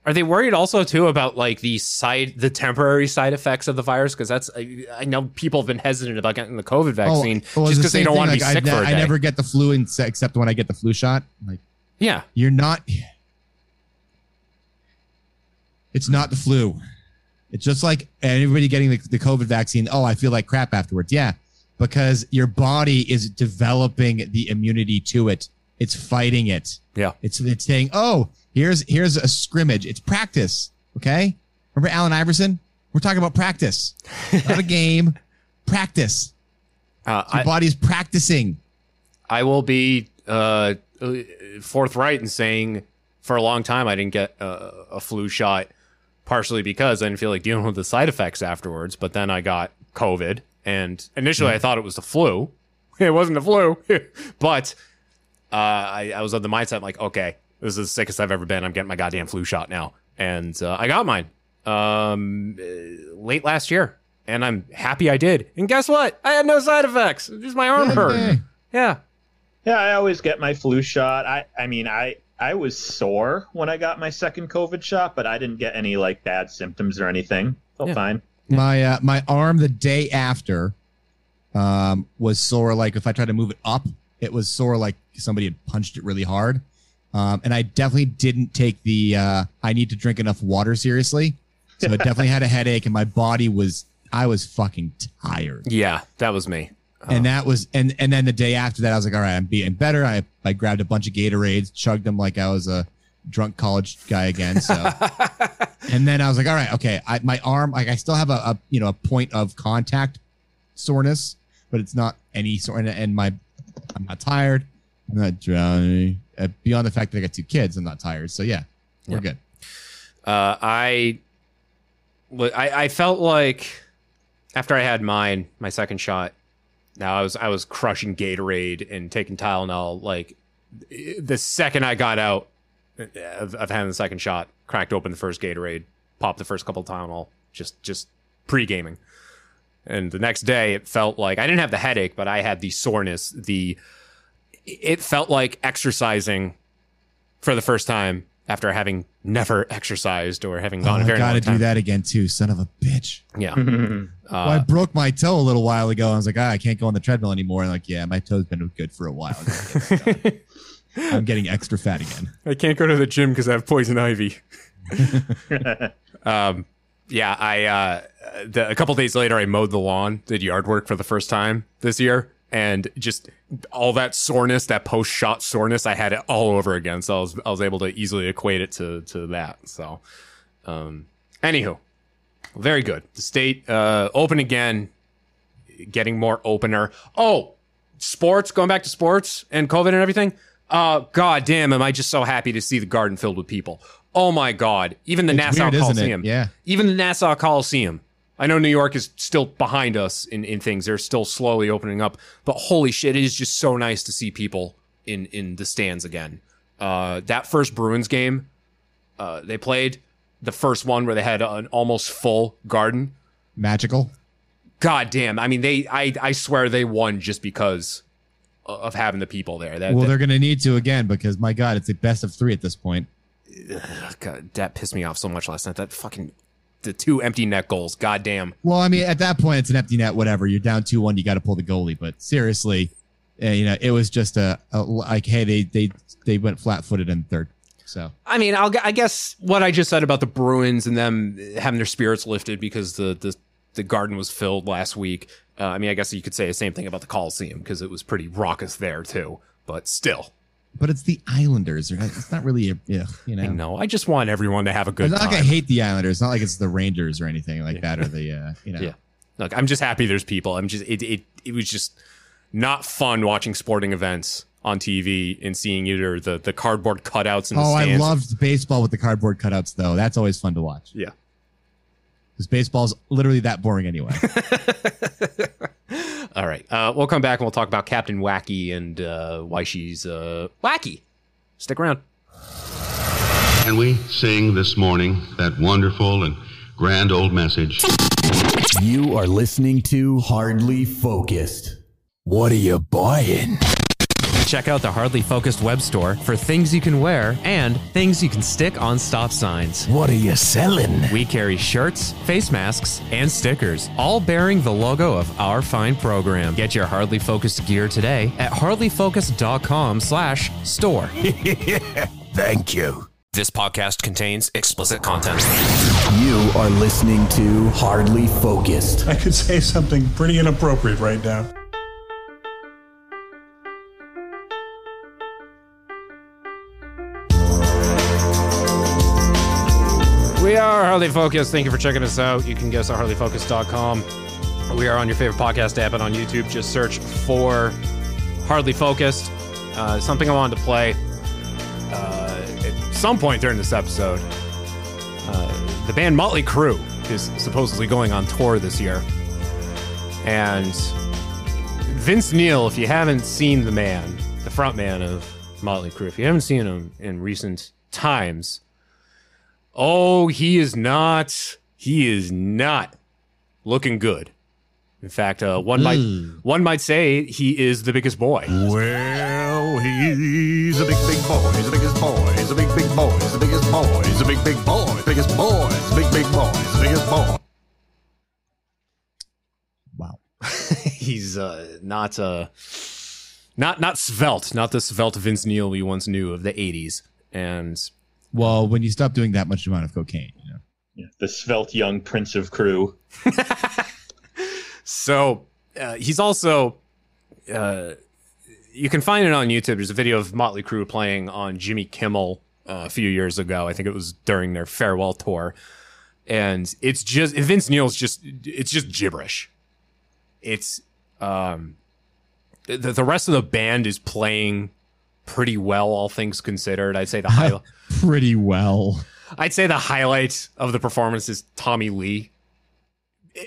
Speaker 4: Are they worried also too about like the side, the temporary side effects of the virus? Because that's I, I know people have been hesitant about getting the COVID oh, vaccine
Speaker 5: oh, well,
Speaker 4: just
Speaker 5: the
Speaker 4: because they don't want to be sick
Speaker 5: I,
Speaker 4: for a day.
Speaker 5: I never get the flu in, except when I get the flu shot. Like
Speaker 4: yeah,
Speaker 5: you're not. It's not the flu. It's just like everybody getting the, the COVID vaccine. Oh, I feel like crap afterwards. Yeah, because your body is developing the immunity to it. It's fighting it.
Speaker 4: yeah,
Speaker 5: It's it's saying, oh, here's here's a scrimmage. It's practice. Okay. Remember Allen Iverson? We're talking about practice, not a game. Practice.
Speaker 4: uh,
Speaker 5: Your
Speaker 4: I,
Speaker 5: body's practicing.
Speaker 4: I will be uh, uh, forthright in saying for a long time I didn't get a, a flu shot, partially because I didn't feel like dealing with the side effects afterwards. But then I got COVID, and initially I thought it was the flu. It wasn't the flu, but uh, I, I was of the mindset like, okay, this is the sickest I've ever been. I'm getting my goddamn flu shot now, and uh, I got mine um, uh, late last year, and I'm happy I did. And guess what? I had no side effects. Just my arm hurt. Yeah.
Speaker 6: yeah. I always get my flu shot. I, I mean, I, I was sore when I got my second COVID shot, but I didn't get any like bad symptoms or anything. Felt
Speaker 4: Yeah.
Speaker 6: fine.
Speaker 5: My uh, my arm the day after um, was sore. Like if I tried to move it up, it was sore. Like somebody had punched it really hard. Um, and I definitely didn't take the uh, I need to drink enough water seriously. So I definitely had a headache, and my body was I was fucking tired.
Speaker 4: Yeah, that was me.
Speaker 5: and that was and and then the day after that i was like all right i'm being better i i grabbed a bunch of gatorades chugged them like i was a drunk college guy again. So, and then I was like, all right, okay, I, my arm, like I still have a, a you know a point of contact soreness, but it's not any sore. And, and my, I'm not tired. I'm not drowning. Uh, beyond the fact that I got two kids, I'm not tired. So yeah, we're
Speaker 4: Yeah.
Speaker 5: good.
Speaker 4: Uh, I, I, I felt like after I had mine, my second shot. Now I was I was crushing Gatorade and taking Tylenol. Like the second I got out of, of having the second shot, cracked open the first Gatorade, popped the first couple Tylenol, just just pre gaming. And the next day, it felt like I didn't have the headache, but I had the soreness. The it felt like exercising for the first time after having never exercised or having
Speaker 5: Oh,
Speaker 4: gone a
Speaker 5: I
Speaker 4: very
Speaker 5: gotta
Speaker 4: long
Speaker 5: do that again too. Son of a bitch.
Speaker 4: Yeah.
Speaker 5: well, I
Speaker 4: Uh,
Speaker 5: broke my toe a little while ago. I was like, ah, I can't go on the treadmill anymore. And like, yeah, my toe's been good for a while. I'm getting extra fat again.
Speaker 4: I can't go to the gym because I have poison ivy. um, yeah, I uh, the, a couple days later, I mowed the lawn, did yard work for the first time this year, and just all that soreness, that post shot soreness, I had it all over again. So I was I was able to easily equate it to to that. So, um, anywho, very good. The state uh, open again, getting more opener. Oh, sports, going back to sports and COVID and everything. Uh, God damn, am I just so happy to see the garden filled with people. Oh my God. Even the
Speaker 5: It's
Speaker 4: Nassau
Speaker 5: weird?
Speaker 4: Coliseum.
Speaker 5: Yeah.
Speaker 4: Even the Nassau Coliseum. I know New York is still behind us in, in things. They're still slowly opening up. But holy shit, it is just so nice to see people in, in the stands again. Uh, that first Bruins game, uh, they played the first one where they had an almost full garden.
Speaker 5: Magical.
Speaker 4: God damn. I mean, they, I, I swear they won just because of having the people there. That,
Speaker 5: Well,
Speaker 4: that-
Speaker 5: they're going to need to again because my God, it's a best of three at this point.
Speaker 4: God, that pissed me off so much last night. That fucking the two empty net goals. God damn.
Speaker 5: Well, I mean, at that point, it's an empty net. Whatever. You're down two one. You got to pull the goalie. But seriously, uh, you know, it was just a, a like, hey, they they they went flat footed in third. So
Speaker 4: I mean, I'll, I guess what I just said about the Bruins and them having their spirits lifted because the the, the garden was filled last week. Uh, I mean, I guess you could say the same thing about the Coliseum because it was pretty raucous there too. But still,
Speaker 5: but it's the Islanders. Right? It's not really a yeah, you know.
Speaker 4: I know. I just want everyone to have a good
Speaker 5: It's not
Speaker 4: time.
Speaker 5: like I hate the Islanders. It's not like it's the Rangers or anything like that, or the uh, you know.
Speaker 4: Yeah. Look, I'm just happy there's people. I'm just it it it was just not fun watching sporting events on TV and seeing either the the cardboard cutouts in the
Speaker 5: Oh, I loved baseball with the cardboard cutouts, though. That's always fun to watch.
Speaker 4: Yeah.
Speaker 5: Because baseball's literally that boring anyway.
Speaker 4: All right. Uh, we'll come back and we'll talk about Captain Wacky and uh, why she's uh, wacky. Stick around.
Speaker 11: And we sing this morning that wonderful and grand old message.
Speaker 2: You are listening to Hardly Focused. What are you buying?
Speaker 1: Check out the Hardly Focused web store for things you can wear and things you can stick on stop signs.
Speaker 2: What are you selling?
Speaker 1: We carry shirts, face masks, and stickers, all bearing the logo of our fine program. Get your Hardly Focused gear today at hardlyfocused.com slash store.
Speaker 2: Thank you.
Speaker 9: This podcast contains explicit content.
Speaker 2: You are listening to Hardly Focused.
Speaker 12: I could say something pretty inappropriate right now.
Speaker 4: We are Hardly Focused. Thank you for checking us out. You can get us at hardlyfocused.com. We are on your favorite podcast app and on YouTube. Just search for Hardly Focused. Uh, something I wanted to play uh, at some point during this episode. Uh, the band Motley Crue is supposedly going on tour this year. And Vince Neil, if you haven't seen the man, the front man of Motley Crue, if you haven't seen him in recent times, Oh, he is not. He is not looking good. In fact, uh, one might one might say he is the biggest boy.
Speaker 13: Well, he's a big, big boy. He's the biggest boy. He's a big, big boy. He's the biggest boy. He's a big, big boy. Biggest boy. He's a big, big boy. He's the biggest boy.
Speaker 5: Wow.
Speaker 4: He's uh, not uh, not not svelte, not the svelte Vince Neil we once knew of the '80s. And
Speaker 5: well, when you stop doing that much amount of cocaine, you know.
Speaker 6: Yeah, the svelte young prince of Crue.
Speaker 4: So uh, he's also. Uh, you can find it on YouTube. There's a video of Motley Crue playing on Jimmy Kimmel uh, a few years ago. I think it was during their farewell tour, and it's just Vince Neil's just it's just gibberish. It's um, the the rest of the band is playing pretty well, all things considered. I'd say the high,
Speaker 5: Pretty well.
Speaker 4: I'd say the highlight of the performance is Tommy Lee.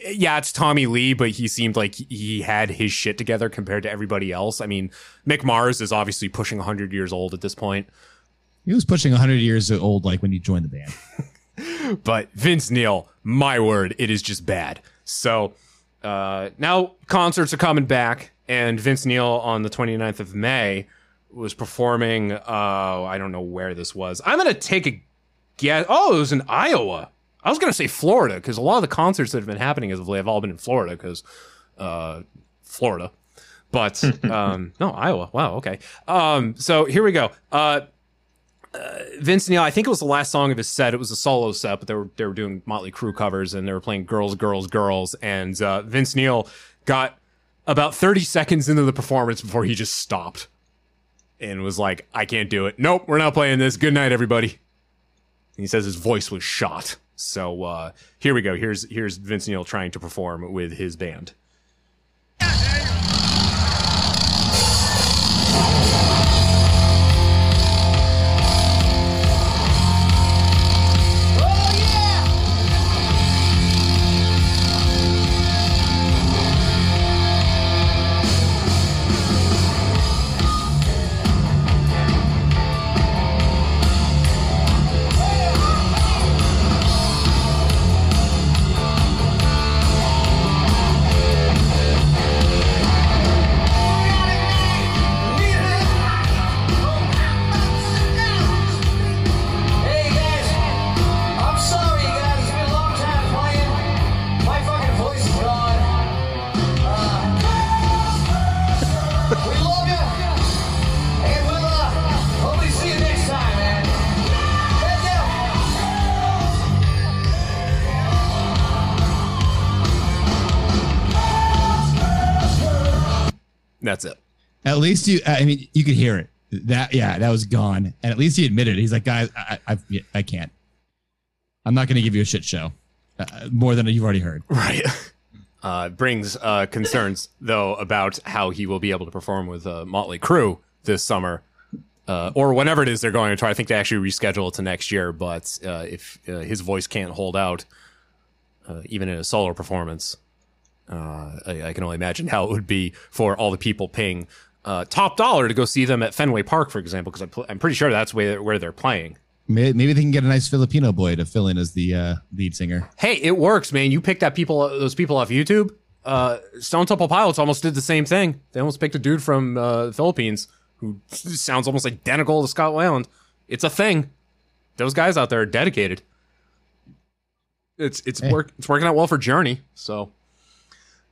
Speaker 4: Yeah, it's Tommy Lee, but he seemed like he had his shit together compared to everybody else. I mean, Mick Mars is obviously pushing 100 years old at this point,
Speaker 5: He was pushing 100 years old like when he joined the band.
Speaker 4: but Vince Neil, my word, it is just bad. So uh, now concerts are coming back, and Vince Neil on the 29th of May was performing. Uh, I don't know where this was. I'm gonna take a guess. Oh, it was in Iowa. I was gonna say Florida because a lot of the concerts that have been happening as of late have all been in Florida because uh, Florida. But um, no, Iowa. Wow. Okay. Um, so here we go. Uh, Vince Neil, I think it was the last song of his set. It was a solo set, but they were they were doing Motley Crue covers and they were playing "Girls, Girls, Girls." And uh, Vince Neil got about thirty seconds into the performance before he just stopped and was like, "I can't do it. Nope, we're not playing this. Good night, everybody." And he says his voice was shot. So uh, here we go. Here's here's Vince Neil trying to perform with his band.
Speaker 5: At least you, I mean, you could hear it. That, yeah, that was gone. And at least he admitted it. He's like, guys, I, I, I, can't. I'm not going to give you a shit show. Uh, more than you've already heard.
Speaker 4: Right. Uh, brings uh, concerns though about how he will be able to perform with uh, Motley Crue this summer, uh, or whenever it is they're going to try. I think they actually reschedule it to next year. But uh, if uh, his voice can't hold out, uh, even in a solo performance, uh, I, I can only imagine how it would be for all the people paying uh, top dollar to go see them at Fenway Park, for example. Because I'm, pl- I'm pretty sure that's where where they're playing.
Speaker 5: Maybe, maybe they can get a nice Filipino boy to fill in as the uh, lead singer.
Speaker 4: Hey, it works, man. You picked that people, those people off YouTube. Uh, Stone Temple Pilots almost did the same thing. They almost picked a dude from uh, the Philippines who sounds almost identical to Scott Weiland. It's a thing. Those guys out there are dedicated. It's it's work it's working out well for Journey. So,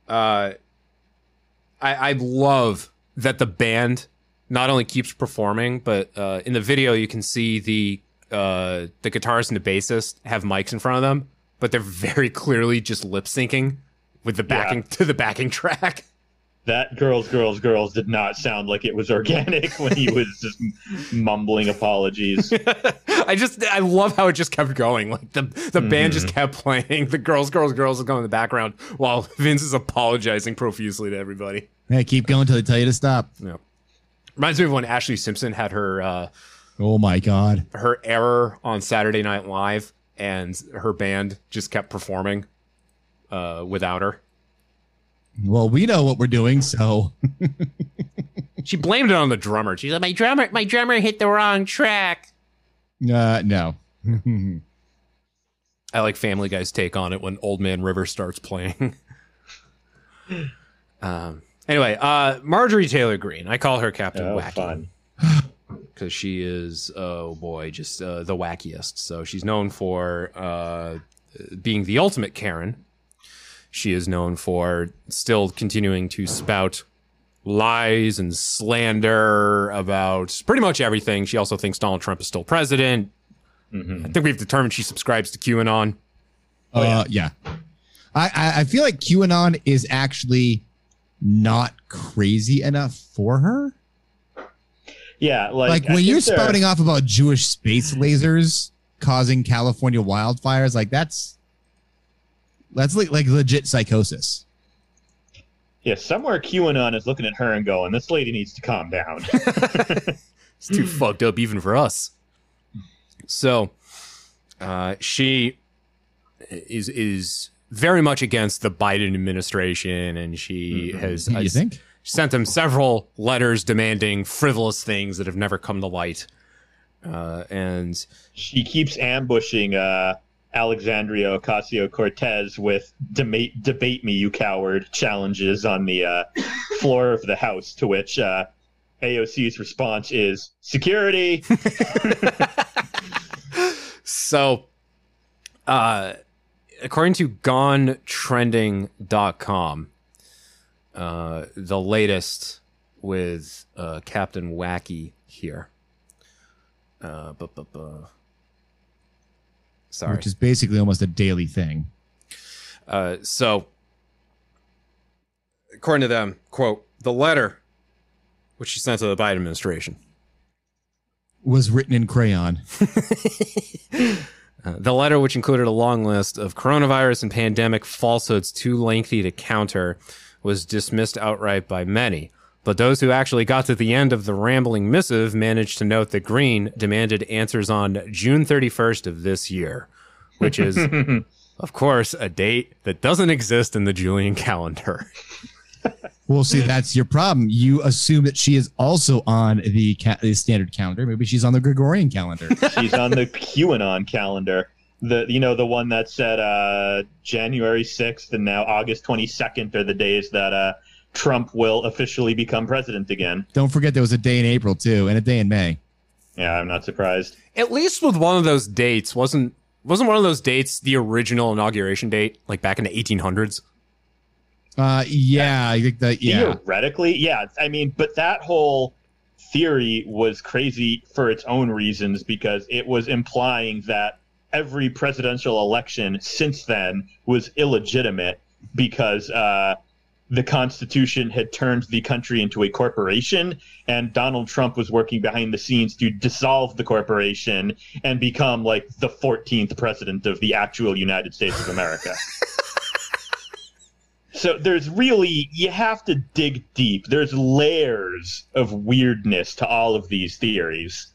Speaker 4: uh, I I love that the band not only keeps performing, but uh, in the video you can see the uh, the guitarist and the bassist have mics in front of them, but they're very clearly just lip syncing with the backing to the backing track.
Speaker 6: That girls, girls, girls did not sound like it was organic when he was just mumbling apologies.
Speaker 4: I just I love how it just kept going. Like the the band just kept playing. The girls, girls, girls is going in the background while Vince is apologizing profusely to everybody.
Speaker 5: Hey, keep going till they tell you to stop.
Speaker 4: Yeah. Reminds me of when Ashlee Simpson had her uh,
Speaker 5: Oh my God.
Speaker 4: her error on Saturday Night Live, and her band just kept performing uh, without her.
Speaker 5: Well, we know what we're doing, so
Speaker 4: She blamed it on the drummer. She's like, "My drummer, my drummer hit the wrong track."
Speaker 5: uh, no.
Speaker 4: I like Family Guy's take on it when Old Man River starts playing. um. Anyway, uh, Marjorie Taylor Greene. I call her Captain
Speaker 6: Oh,
Speaker 4: Wacky
Speaker 6: fun.
Speaker 4: because she is, oh boy, just uh, the wackiest. So she's known for uh, being the ultimate Karen. She is known for still continuing to spout lies and slander about pretty much everything. She also thinks Donald Trump is still president. I think we've determined she subscribes to QAnon.
Speaker 5: uh, yeah. I, I I feel like QAnon is actually not crazy enough for her.
Speaker 6: Yeah, like,
Speaker 5: Like, when you're
Speaker 6: they're-
Speaker 5: spouting off about Jewish space lasers causing California wildfires, like that's that's like like legit psychosis.
Speaker 6: Yeah, somewhere QAnon is looking at her and going, "This lady needs to calm down."
Speaker 4: It's too fucked up even for us. So, uh, she is is very much against the Biden administration, and she has
Speaker 5: You
Speaker 4: has
Speaker 5: think?
Speaker 4: sent him several letters demanding frivolous things that have never come to light. Uh, and
Speaker 6: she keeps ambushing uh, Alexandria Ocasio Cortez with debate, debate me, you coward challenges on the uh, floor of the House, to which uh, AOC's response is security.
Speaker 4: So, uh, according to GoneTrending.com, uh, the latest with uh, Captain Wacky here. Uh, bu- bu- bu- Sorry.
Speaker 5: Which is basically almost a daily thing.
Speaker 4: Uh, so, according to them, quote, the letter which she sent to the Biden administration.
Speaker 5: Was written in crayon.
Speaker 4: Uh, the letter, which included a long list of coronavirus and pandemic falsehoods too lengthy to counter, was dismissed outright by many. But those who actually got to the end of the rambling missive managed to note that Greene demanded answers on June 31st of this year, which is, of course, a date that doesn't exist in the Julian calendar.
Speaker 5: Well, see, that's your problem. You assume that she is also on the, ca- the standard calendar. Maybe she's on the Gregorian calendar.
Speaker 6: She's on the QAnon calendar. The you know the one that said uh, January sixth and now August twenty second are the days that uh, Trump will officially become president again.
Speaker 5: Don't forget there was a day in April too, and a day in May.
Speaker 6: Yeah, I'm not surprised.
Speaker 4: At least with one of those dates, wasn't wasn't one of those dates the original inauguration date, like back in the 1800s?
Speaker 5: Uh, yeah, I think that. Yeah,
Speaker 6: Theoretically, yeah. I mean, but that whole theory was crazy for its own reasons because it was implying that every presidential election since then was illegitimate because uh, the Constitution had turned the country into a corporation, and Donald Trump was working behind the scenes to dissolve the corporation and become like the 14th president of the actual United States of America. So there's really you have to dig deep. There's layers of weirdness to all of these theories.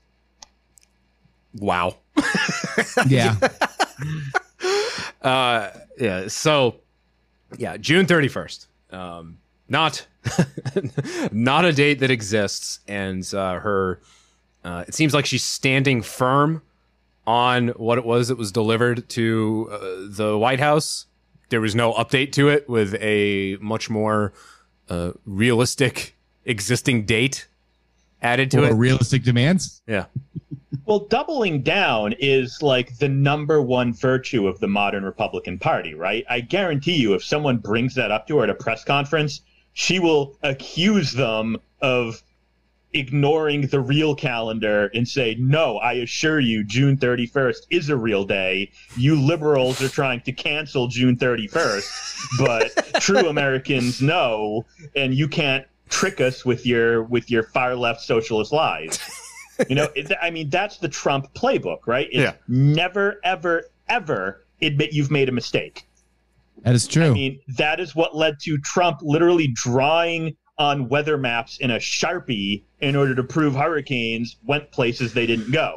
Speaker 4: Wow.
Speaker 5: yeah.
Speaker 4: Uh, yeah. So, yeah, June 31st. Um, not, not a date that exists, and uh, her. Uh, it seems like she's standing firm on what it was that was delivered to uh, the White House. There was no update to it with a much more uh, realistic existing date added to
Speaker 5: Or
Speaker 4: it.
Speaker 5: realistic demands.
Speaker 4: yeah.
Speaker 6: Well, doubling down is like the number one virtue of the modern Republican Party, right? I guarantee you, if someone brings that up to her at a press conference, she will accuse them of ignoring the real calendar and say, No, I assure you, June 31st is a real day. You liberals are trying to cancel June 31st, but true Americans know, and you can't trick us with your with your far left socialist lies. You know, it, I mean, that's the Trump playbook, right? It's
Speaker 4: Yeah.
Speaker 6: Never, ever, ever admit you've made a mistake.
Speaker 5: That is true.
Speaker 6: I mean, that is what led to Trump literally drawing on weather maps in a Sharpie in order to prove hurricanes went places they didn't go.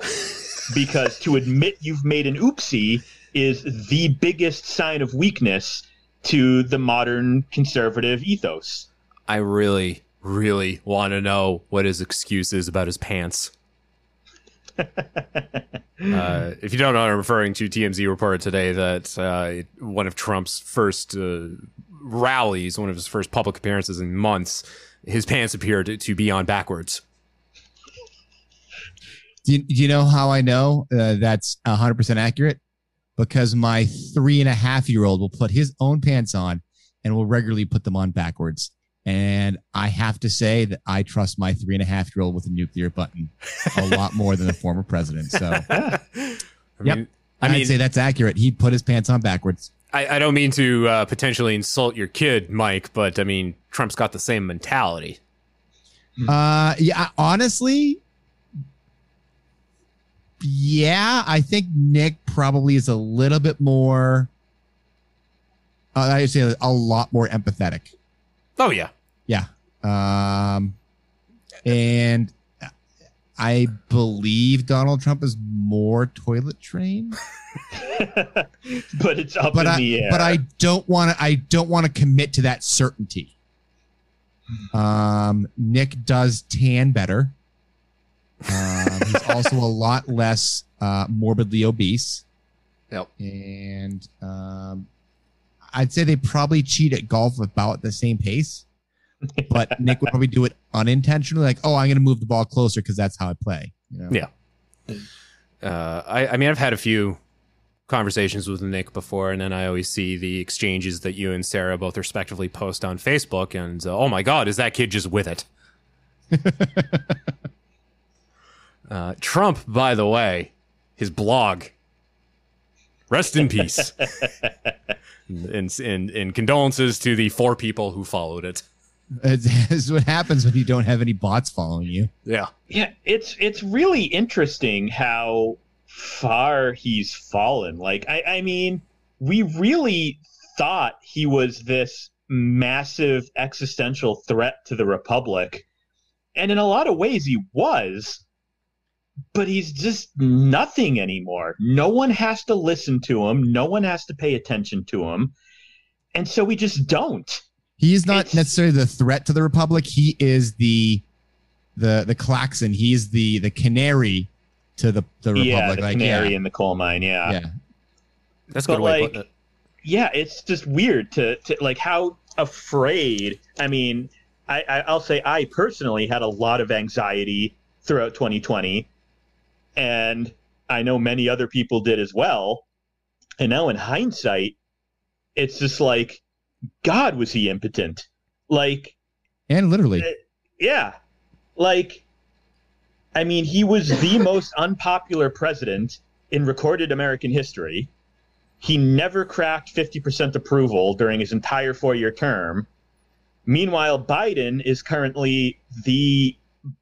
Speaker 6: because to admit you've made an oopsie is the biggest sign of weakness to the modern conservative ethos.
Speaker 4: I really, really want to know what his excuse is about his pants. uh, if you don't know, I'm referring to TMZ reported today that uh, one of Trump's first uh, rallies, one of his first public appearances in months, his pants appeared to, to be on backwards.
Speaker 5: Do you, do you know how I know uh, that's 100% accurate? Because my three and a half year old will put his own pants on and will regularly put them on backwards. And I have to say that I trust my three and a half year old with a nuclear button a lot more than the former president. So,
Speaker 4: I
Speaker 5: yep.
Speaker 4: mean, I
Speaker 5: I'd say that's accurate. He'd put his pants on backwards.
Speaker 4: I, I don't mean to uh, potentially insult your kid, Mike, but I mean, Trump's got the same mentality.
Speaker 5: Uh, yeah, honestly, yeah, I think Nick probably is a little bit more. Uh, I would say a lot more empathetic.
Speaker 4: Oh yeah,
Speaker 5: Yeah. Um, and I believe Donald Trump is more toilet trained,
Speaker 6: but it's up
Speaker 5: but
Speaker 6: in
Speaker 5: I
Speaker 6: the air.
Speaker 5: but I don't want to I don't want to commit to that certainty. Um, Nick does tan better. Um, he's also a lot less uh, morbidly obese.
Speaker 4: Yep.
Speaker 5: And um, I'd say they probably cheat at golf about the same pace. But Nick would probably do it unintentionally, like, "Oh, I'm going to move the ball closer because that's how I play." You know?
Speaker 4: Yeah. Uh, I, I mean, I've had a few conversations with Nick before, and then I always see the exchanges that you and Sarah both respectively post on Facebook, and uh, oh my God, is that kid just with it? uh, Trump, by the way, his blog. Rest in peace. and, and, and condolences to the four people who followed it.
Speaker 5: It's, it's what happens when you don't have any bots following you.
Speaker 4: Yeah.
Speaker 6: Yeah, it's it's really interesting how far he's fallen. Like, I, I mean, we really thought he was this massive existential threat to the republic, and in a lot of ways, he was. But he's just nothing anymore. No one has to listen to him. No one has to pay attention to him, and so we just don't.
Speaker 5: He's not necessarily the threat to the republic. He is the the the klaxon. He's the the canary to the the republic.
Speaker 6: Yeah, the
Speaker 5: like,
Speaker 6: canary
Speaker 5: yeah.
Speaker 6: in the coal mine. Yeah,
Speaker 5: Yeah.
Speaker 4: That's a
Speaker 6: but
Speaker 4: good way of
Speaker 6: like,
Speaker 4: it.
Speaker 6: yeah, it's just weird to, to like how afraid. I mean, I, I I'll say I personally had a lot of anxiety throughout 2020, and I know many other people did as well. And now in hindsight, it's just like, God, was he impotent? Like,
Speaker 5: and literally, eh,
Speaker 6: yeah, like, I mean, he was the most unpopular president in recorded American history. He never cracked 50% approval during his entire four year term. Meanwhile, Biden is currently the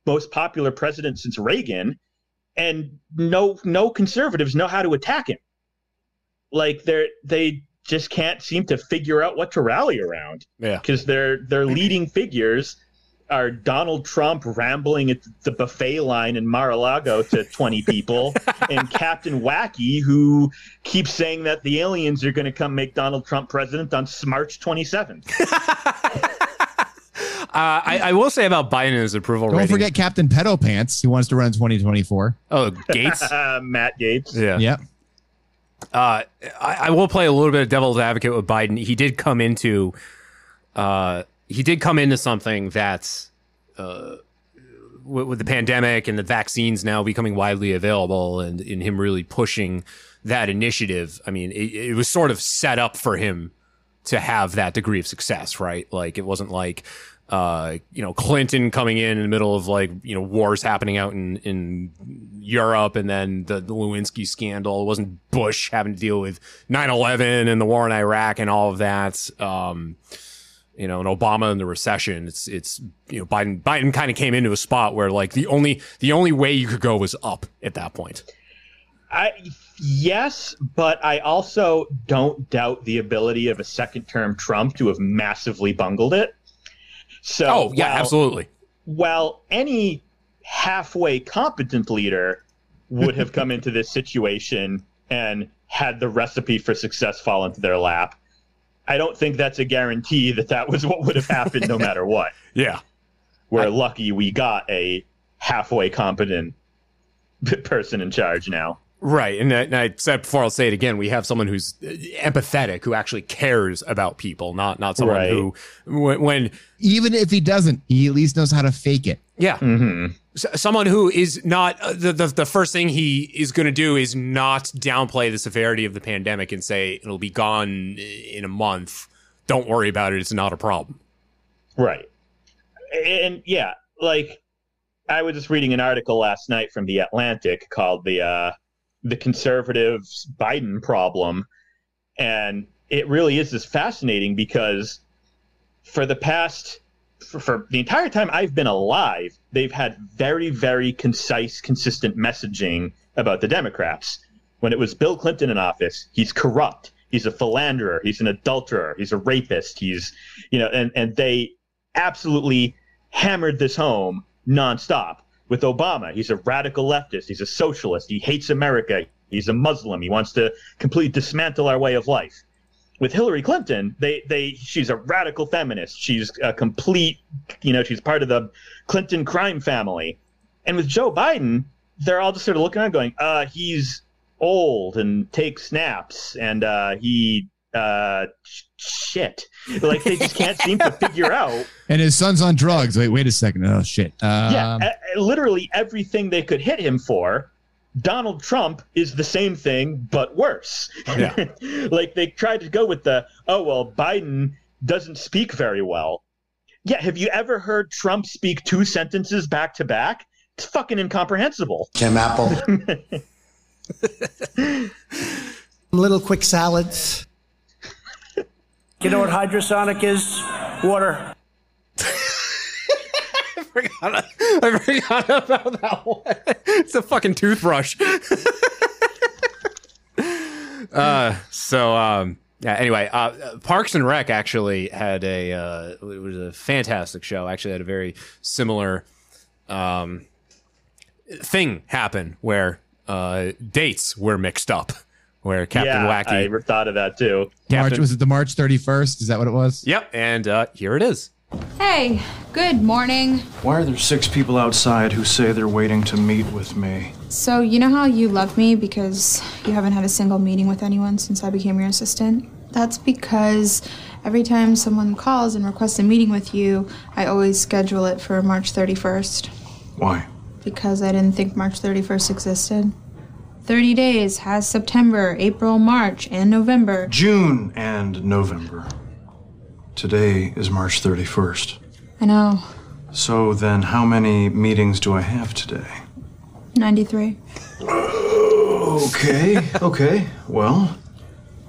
Speaker 6: most popular president since Reagan, and no no conservatives know how to attack him. Like they're they just can't seem to figure out what to rally around
Speaker 4: Yeah.
Speaker 6: because their their leading figures are Donald Trump rambling at the buffet line in Mar-a-Lago to 20 people and Captain Wacky who keeps saying that the aliens are going to come make Donald Trump president on March 27th.
Speaker 4: Uh, I, I will say about Biden and his approval
Speaker 5: Don't
Speaker 4: rating.
Speaker 5: forget Captain Pedo Pants, who wants to run in 2024.
Speaker 4: Oh, Gaetz.
Speaker 6: Matt Gaetz.
Speaker 4: Yeah.
Speaker 5: Yep.
Speaker 4: Uh, I, I will play a little bit of devil's advocate with Biden. He did come into, uh, he did come into something that's, uh, with, with the pandemic and the vaccines now becoming widely available, and in him really pushing that initiative. I mean, it, it was sort of set up for him to have that degree of success, right? Like it wasn't like. Uh, you know, Clinton coming in in the middle of like, you know, wars happening out in, in Europe and then the, the Lewinsky scandal. It wasn't Bush having to deal with 9-11 and the war in Iraq and all of that. Um, you know, and Obama and the recession. It's, it's, you know, Biden, Biden kind of came into a spot where like the only, the only way you could go was up at that point.
Speaker 6: I yes, but I also don't doubt the ability of a second term Trump to have massively bungled it. So
Speaker 4: Oh, yeah,
Speaker 6: while-
Speaker 4: absolutely.
Speaker 6: While any halfway competent leader would have come into this situation and had the recipe for success fall into their lap, I don't think that's a guarantee that that was what would have happened no matter what.
Speaker 4: Yeah.
Speaker 6: We're lucky we got a halfway competent person in charge now.
Speaker 4: Right. And I, and I said before, I'll say it again. We have someone who's empathetic, who actually cares about people, not, not someone
Speaker 5: Right.
Speaker 4: who, when, when
Speaker 5: Even if he doesn't, he at least knows how to fake it.
Speaker 4: Yeah. S- someone who is not uh, the, the the first thing he is going to do is not downplay the severity of the pandemic and say it'll be gone in a month. Don't worry about it. It's not a problem.
Speaker 6: Right. And yeah, like I was just reading an article last night from the Atlantic called the uh the conservatives Biden problem and it really is just fascinating because for the past for, for the entire time I've been alive, they've had very, very concise, consistent messaging about the Democrats. When it was Bill Clinton in office, he's corrupt. He's a philanderer. He's an adulterer. He's a rapist. He's, you know, and, and they absolutely hammered this home nonstop. With Obama, he's a radical leftist. He's a socialist. He hates America. He's a Muslim. He wants to completely dismantle our way of life with Hillary Clinton, they they she's a radical feminist. She's a complete, you know, she's part of the Clinton crime family. And with Joe Biden, they're all just sort of looking at going, uh, he's old and takes snaps and uh, he uh, shit. Like they just can't seem to figure out.
Speaker 5: And his son's on drugs. Wait, wait a second. Oh shit. Um,
Speaker 6: yeah, a- a- literally everything they could hit him for. Donald Trump is the same thing, but worse.
Speaker 4: Yeah.
Speaker 6: like they tried to go with the, oh, well, Biden doesn't speak very well. Yeah, have you ever heard Trump speak two sentences back to back? It's fucking incomprehensible.
Speaker 14: Jim Apple.
Speaker 15: Little quick salads.
Speaker 16: You know what hydrosonic is? Water.
Speaker 4: I forgot about that one. It's a fucking toothbrush. uh, so um, yeah. Anyway, uh, Parks and Rec actually had a uh, it was a fantastic show. Actually, had a very similar um, thing happen where uh, dates were mixed up. Where Captain
Speaker 6: yeah,
Speaker 4: Wacky
Speaker 6: I thought of that too.
Speaker 5: March was it the March 31st? Is that what it was?
Speaker 4: Yep, and uh, here it is.
Speaker 17: Hey, good morning.
Speaker 18: Why are there six people outside who say they're waiting to meet with me?
Speaker 17: So, you know how you love me because you haven't had a single meeting with anyone since I became your assistant? That's because every time someone calls and requests a meeting with you, I always schedule it for March 31st.
Speaker 18: Why?
Speaker 17: Because I didn't think March 31st existed. 30 days has September, April, March, and November.
Speaker 18: June and November. Today is March 31st.
Speaker 17: I know.
Speaker 18: So then, how many meetings do I have today?
Speaker 17: 93.
Speaker 18: Okay, okay. Well,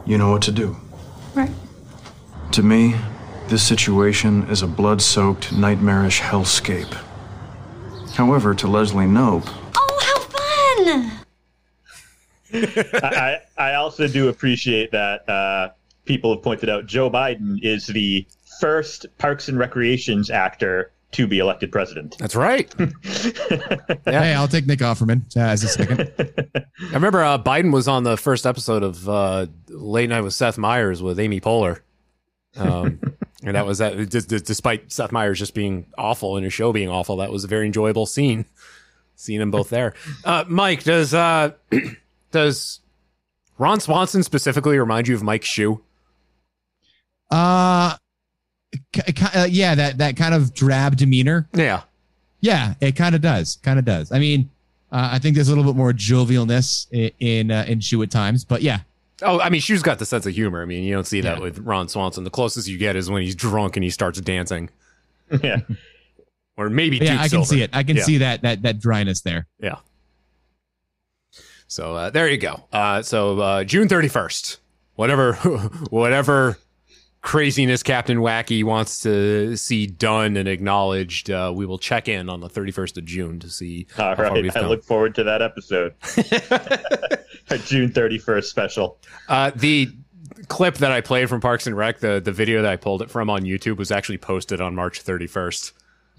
Speaker 18: you know what to do.
Speaker 17: Right.
Speaker 18: To me, this situation is a blood soaked, nightmarish hellscape. However, to Leslie Knope,
Speaker 17: Oh, how fun!
Speaker 6: I, I I also do appreciate that uh, people have pointed out Joe Biden is the first Parks and Recreations actor to be elected president.
Speaker 4: That's right.
Speaker 5: Hey, I'll take Nick Offerman uh, as a second.
Speaker 4: I remember uh, Biden was on the first episode of uh, Late Night with Seth Meyers with Amy Poehler. Um, and that was that. d- d- Despite Seth Meyers just being awful and his show being awful, that was a very enjoyable scene. Seeing them both there. Uh, Mike, does uh, does Ron Swanson specifically remind you of Mike Shue?
Speaker 5: Uh, k- k- uh, yeah, that that kind of drab demeanor.
Speaker 4: Yeah,
Speaker 5: yeah, it kind of does, kind of does. I mean, uh, I think there's a little bit more jovialness in in, uh, in Shu at times, but yeah,
Speaker 4: Oh, I mean, Shue's got the sense of humor. I mean, you don't see that with Ron Swanson. The closest you get is when he's drunk and he starts dancing.
Speaker 6: Yeah.
Speaker 4: Or maybe
Speaker 5: yeah,
Speaker 4: Duke
Speaker 5: I can
Speaker 4: Silver.
Speaker 5: see it. I can
Speaker 4: Yeah.
Speaker 5: see that that that dryness there.
Speaker 4: Yeah. So uh, there you go. Uh, so uh, June thirty first, whatever, whatever craziness Captain Wacky wants to see done and acknowledged, uh, we will check in on the thirty first of June to see.
Speaker 6: All
Speaker 4: how far we've
Speaker 6: I look forward to that episode. Our June 31st special.
Speaker 4: Uh, the clip that I played from Parks and Rec, the the video that I pulled it from on YouTube, was actually posted on March thirty first.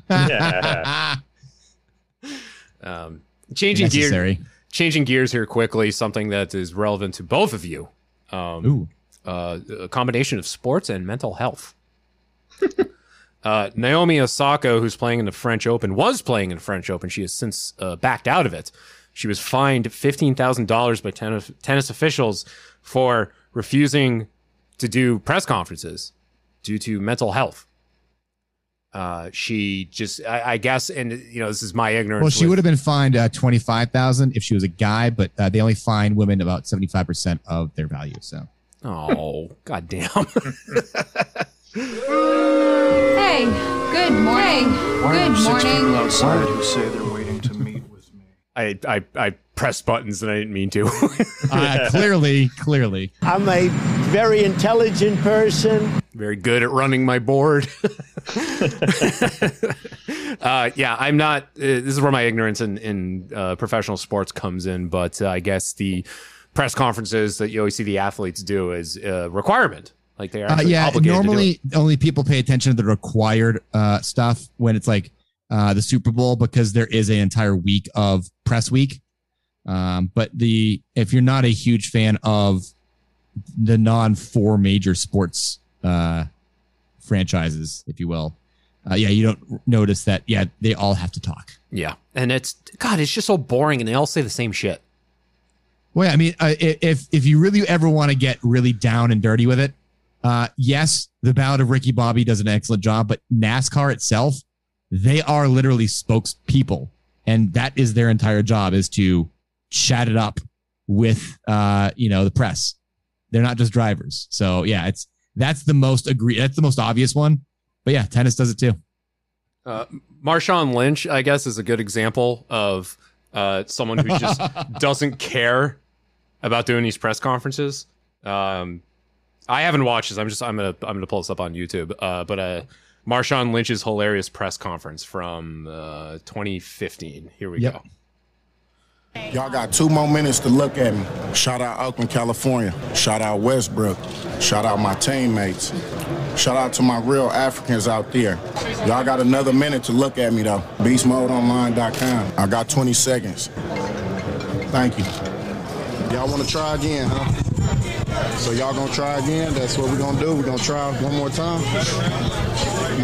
Speaker 6: Yeah.
Speaker 4: Um, changing
Speaker 5: Necessary.
Speaker 4: gears, changing gears here quickly. Something that is relevant to both of you. Um. Uh, a combination of sports and mental health. uh, Naomi Osaka, who's playing in the French Open, was playing in the French Open. She has since uh, backed out of it. She was fined fifteen thousand dollars by tennis, tennis officials for refusing to do press conferences due to mental health. Uh, she just, I, I guess, and you know, this is my ignorance.
Speaker 5: Well, she
Speaker 4: with-
Speaker 5: would have been fined uh, twenty five thousand if she was a guy, but uh, they only fine women about seventy five percent of their value. So,
Speaker 4: Oh, goddamn.
Speaker 17: Hey, good morning.
Speaker 18: Why are
Speaker 17: Good
Speaker 18: there six people outside who say they're waiting to meet with me?
Speaker 4: I I I pressed buttons and I didn't mean to.
Speaker 5: Uh, clearly, clearly.
Speaker 16: I'm a very intelligent person.
Speaker 4: Very good at running my board. uh, yeah, I'm not. Uh, this is where my ignorance in in uh, professional sports comes in. But uh, I guess the press conferences that you always see the athletes do is a requirement. Like they are
Speaker 5: Uh, yeah,
Speaker 4: obligated to do
Speaker 5: normally
Speaker 4: it.
Speaker 5: only people pay attention to the required uh, stuff when it's like uh, the Super Bowl because there is an entire week of press week. Um, but the if you're not a huge fan of the non four major sports uh, franchises, if you will, uh, yeah, you don't notice that. Yeah, they all have to talk.
Speaker 4: Yeah, and it's God, it's just so boring, and they all say the same shit.
Speaker 5: Well, I mean, uh, if if you really ever want to get really down and dirty with it, uh, yes, the Ballad of Ricky Bobby does an excellent job, but NASCAR itself, they are literally spokespeople, and that is their entire job is to chat it up with uh, you know the press. They're not just drivers, so yeah, it's that's the most agree. That's the most obvious one, but yeah, tennis does it too.
Speaker 4: Uh, Marshawn Lynch, I guess, is a good example of uh, someone who just doesn't care about doing these press conferences. Um, I haven't watched this. I'm just I'm gonna I'm gonna pull this up on YouTube. Uh, but uh, Marshawn Lynch's hilarious press conference from uh, 2015. Here we
Speaker 14: Yep.
Speaker 4: go.
Speaker 14: Y'all got two more minutes to look at me. Shout out Oakland, California. Shout out Westbrook. Shout out my teammates. Shout out to my real Africans out there. Y'all got another minute to look at me though. BeastModeOnline.com. I got 20 seconds. Thank you. Y'all want to try again, huh? So y'all gonna try again? That's what we're gonna do. We're gonna try one more time.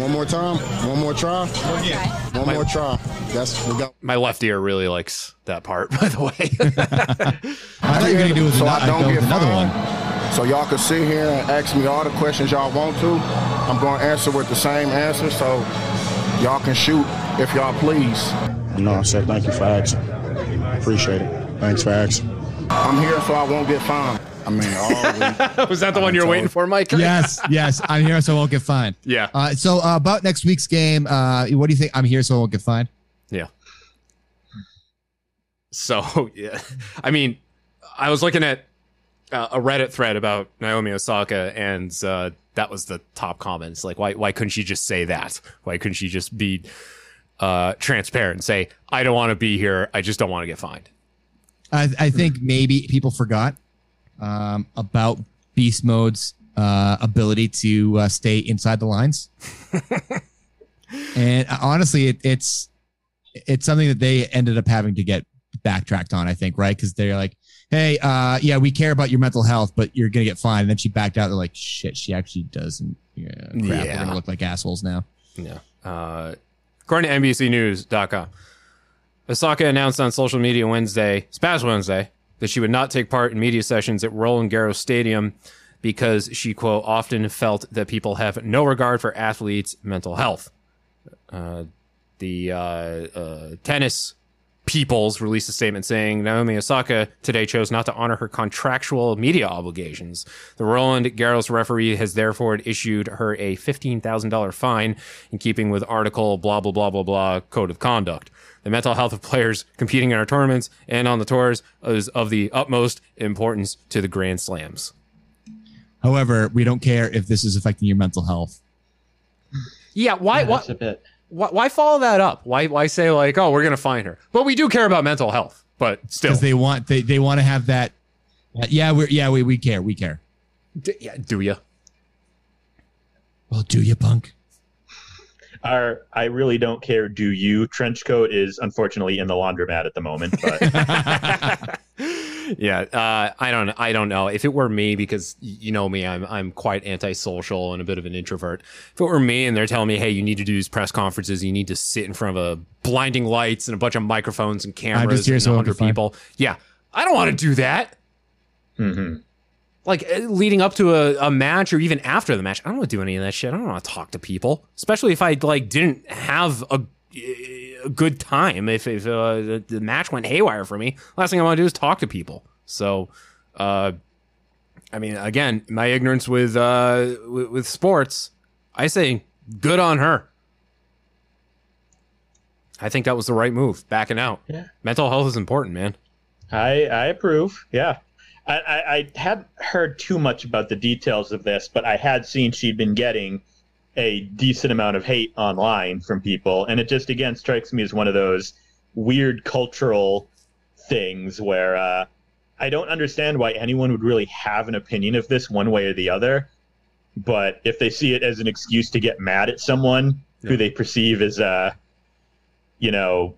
Speaker 14: One more time. One more try. One more try. That's we got.
Speaker 4: My left ear really likes that part, by the way.
Speaker 5: I thought you were gonna do with
Speaker 14: so
Speaker 5: ano-
Speaker 14: I don't
Speaker 5: go
Speaker 14: get
Speaker 5: another
Speaker 14: fined.
Speaker 5: one.
Speaker 14: So y'all can sit here and ask me all the questions y'all want to. I'm going to answer with the same answer, so y'all can shoot if y'all please. You know, I said thank you for asking. Appreciate it. Thanks for asking. I'm here so I won't get fined. I mean, all week.
Speaker 4: Was that the one you're waiting for, Mike?
Speaker 5: yes, yes. I'm here so I won't get fined.
Speaker 4: Yeah.
Speaker 5: Uh, so uh, about next week's game, uh, what do you think? I'm here so I won't get fined.
Speaker 4: Yeah. So yeah, I mean, I was looking at uh, a Reddit thread about Naomi Osaka, and uh, that was the top comments. Like, why why couldn't she just say that? Why couldn't she just be uh, transparent and say, "I don't want to be here. I just don't want to get fined."
Speaker 5: I, I think maybe people forgot um, about Beast Mode's uh, ability to uh, stay inside the lines, and uh, honestly, it, it's it's something that they ended up having to get backtracked on. I think, right? Because they're like, "Hey, uh, yeah, we care about your mental health, but you're gonna get fined." And then she backed out. They're like, "Shit, she actually doesn't." Yeah, crap, we're gonna look like assholes now.
Speaker 4: Yeah. Uh, according to NBCNews.com, Osaka announced on social media Wednesday, past Wednesday, that she would not take part in media sessions at Roland Garros Stadium because she, quote, often felt that people have no regard for athletes' mental health. Uh, the uh, uh, tennis peoples released a statement saying Naomi Osaka today chose not to honor her contractual media obligations. The Roland Garros referee has therefore issued her a $15,000 fine in keeping with article blah, blah, blah, blah, blah, code of conduct. The mental health of players competing in our tournaments and on the tours is of the utmost importance to the Grand Slams.
Speaker 5: However, we don't care if this is affecting your mental health.
Speaker 4: Yeah, why? why, why? Why follow that up? Why? Why say like, oh, we're gonna find her? But we do care about mental health. But still,
Speaker 5: because they want they, they want to have that. uh, yeah, we're yeah we, we care we care.
Speaker 4: D- yeah, do you?
Speaker 5: Well, do you, punk?
Speaker 6: Our I really don't care. Do you? Trench coat is unfortunately in the laundromat at the moment, but
Speaker 4: yeah, uh, I don't. I don't know. If it were me, because you know me, I'm I'm quite antisocial and a bit of an introvert. If it were me, and they're telling me, hey, you need to do these press conferences, you need to sit in front of a blinding lights and a bunch of microphones and cameras
Speaker 5: here
Speaker 4: and
Speaker 5: so I
Speaker 4: hundred people. Yeah, I don't want to do that. Like uh, leading up to a, a match or even after the match, I don't want to do any of that shit. I don't want to talk to people, especially if I like didn't have a, a good time. If if uh, the, the match went haywire for me, last thing I want to do is talk to people. So, uh, I mean, again, my ignorance with uh with, with sports, I say good on her. I think that was the right move. Backing out.
Speaker 6: Yeah.
Speaker 4: Mental health is important, man.
Speaker 6: I I approve. Yeah. I, I, I hadn't heard too much about the details of this, but I had seen she'd been getting a decent amount of hate online from people, and it just again strikes me as one of those weird cultural things where uh, I don't understand why anyone would really have an opinion of this one way or the other. But if they see it as an excuse to get mad at someone who they perceive as, uh, you know,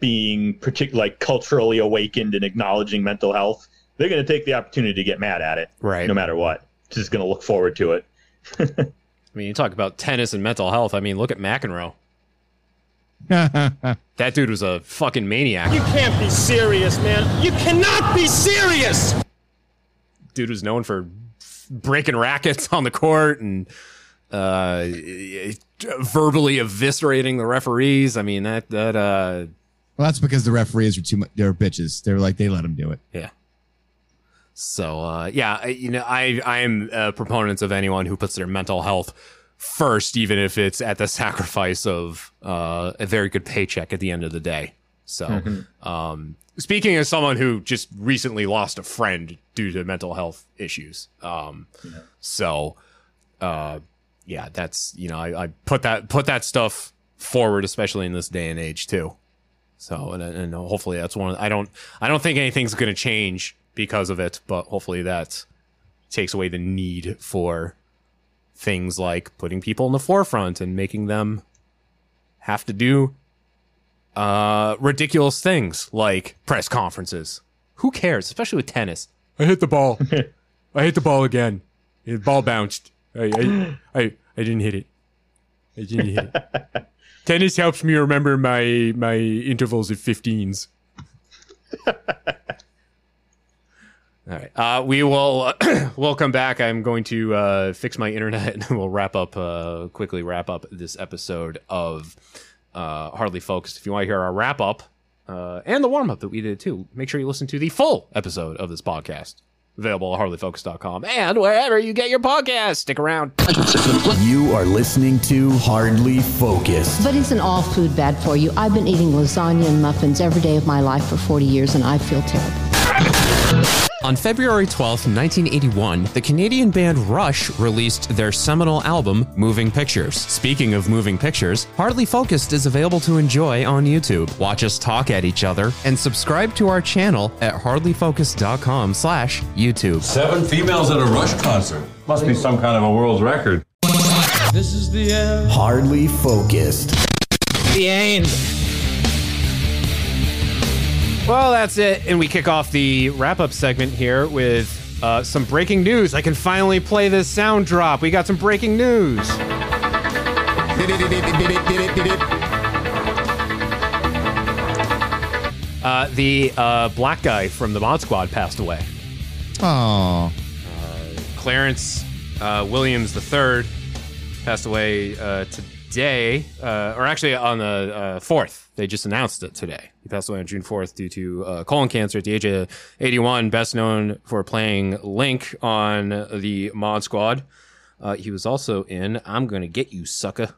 Speaker 6: being partic- like culturally awakened and acknowledging mental health, they're going to take the opportunity to get mad at it,
Speaker 4: Right.
Speaker 6: No matter what, just going to look forward to it.
Speaker 4: I mean, you talk about tennis and mental health. I mean, look at McEnroe. That dude was a fucking maniac.
Speaker 7: You can't be serious, man. You cannot be serious.
Speaker 4: dude was known for breaking rackets on the court and uh, verbally eviscerating the referees. I mean that that uh,
Speaker 5: Well, that's because the referees are too much. They're bitches. They're like they let them do it.
Speaker 4: yeah. So uh, yeah, I- you know, I I am a proponent of anyone who puts their mental health first, even if it's at the sacrifice of uh, a very good paycheck at the end of the day. So,
Speaker 6: Mhm.
Speaker 4: um, speaking as someone who just recently lost a friend due to mental health issues, um, so uh, yeah, that's you know, I, I put that put that stuff forward, especially in this day and age too. So and and hopefully that's one. Of, I don't I don't think anything's going to change because of it, but hopefully that takes away the need for things like putting people in the forefront and making them have to do uh ridiculous things like press conferences. Who cares, especially with tennis? I hit the ball. I hit the ball again. The ball bounced. I I I, I didn't hit it. I didn't hit it. Tennis helps me remember my my intervals of 15s. All right. Uh, we will we'll come back. I'm going to uh, fix my internet and we'll wrap up uh, quickly wrap up this episode of uh, Hardly Focused. If you want to hear our wrap up uh, and the warm up that we did too, make sure you listen to the full episode of this podcast. Available at hardlyfocused.com and wherever you get your podcast. Stick around.
Speaker 2: You are listening to Hardly Focused.
Speaker 19: But isn't all food bad for you? I've been eating lasagna and muffins every day of my life for 40 years and I feel terrible.
Speaker 1: On February 12th, 1981, the Canadian band Rush released their seminal album, Moving Pictures. Speaking of moving pictures, Hardly Focused is available to enjoy on YouTube. Watch us talk at each other and subscribe to our channel at hardlyfocused.com slash YouTube.
Speaker 20: Seven females at a Rush concert. Must be some kind of a world record.
Speaker 3: This is the end.
Speaker 2: Hardly Focused.
Speaker 3: The end.
Speaker 4: Well, that's it. And we kick off the wrap up segment here with uh, some breaking news. I can finally play this sound drop. We got some breaking news. Uh, the uh, black guy from the Mod Squad passed away.
Speaker 5: Oh,
Speaker 4: Clarence uh, Williams III passed away uh, today, uh, or actually on the uh, 4th. They just announced it today. He passed away on June 4th due to uh, colon cancer at the age of 81, best known for playing Link on the Mod Squad. Uh, he was also in I'm Gonna Get You, Sucker.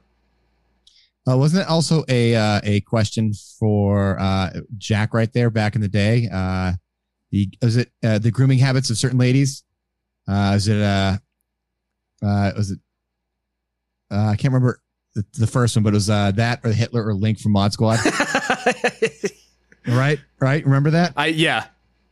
Speaker 5: Uh, wasn't it also a uh, a question for uh, Jack right there back in the day? Uh, the was it the grooming habits of certain ladies? Uh, is it uh, was it? I can't remember the, the first one, but it was uh, that or Hitler or Link from Mod Squad. right, right. Remember that?
Speaker 4: I yeah,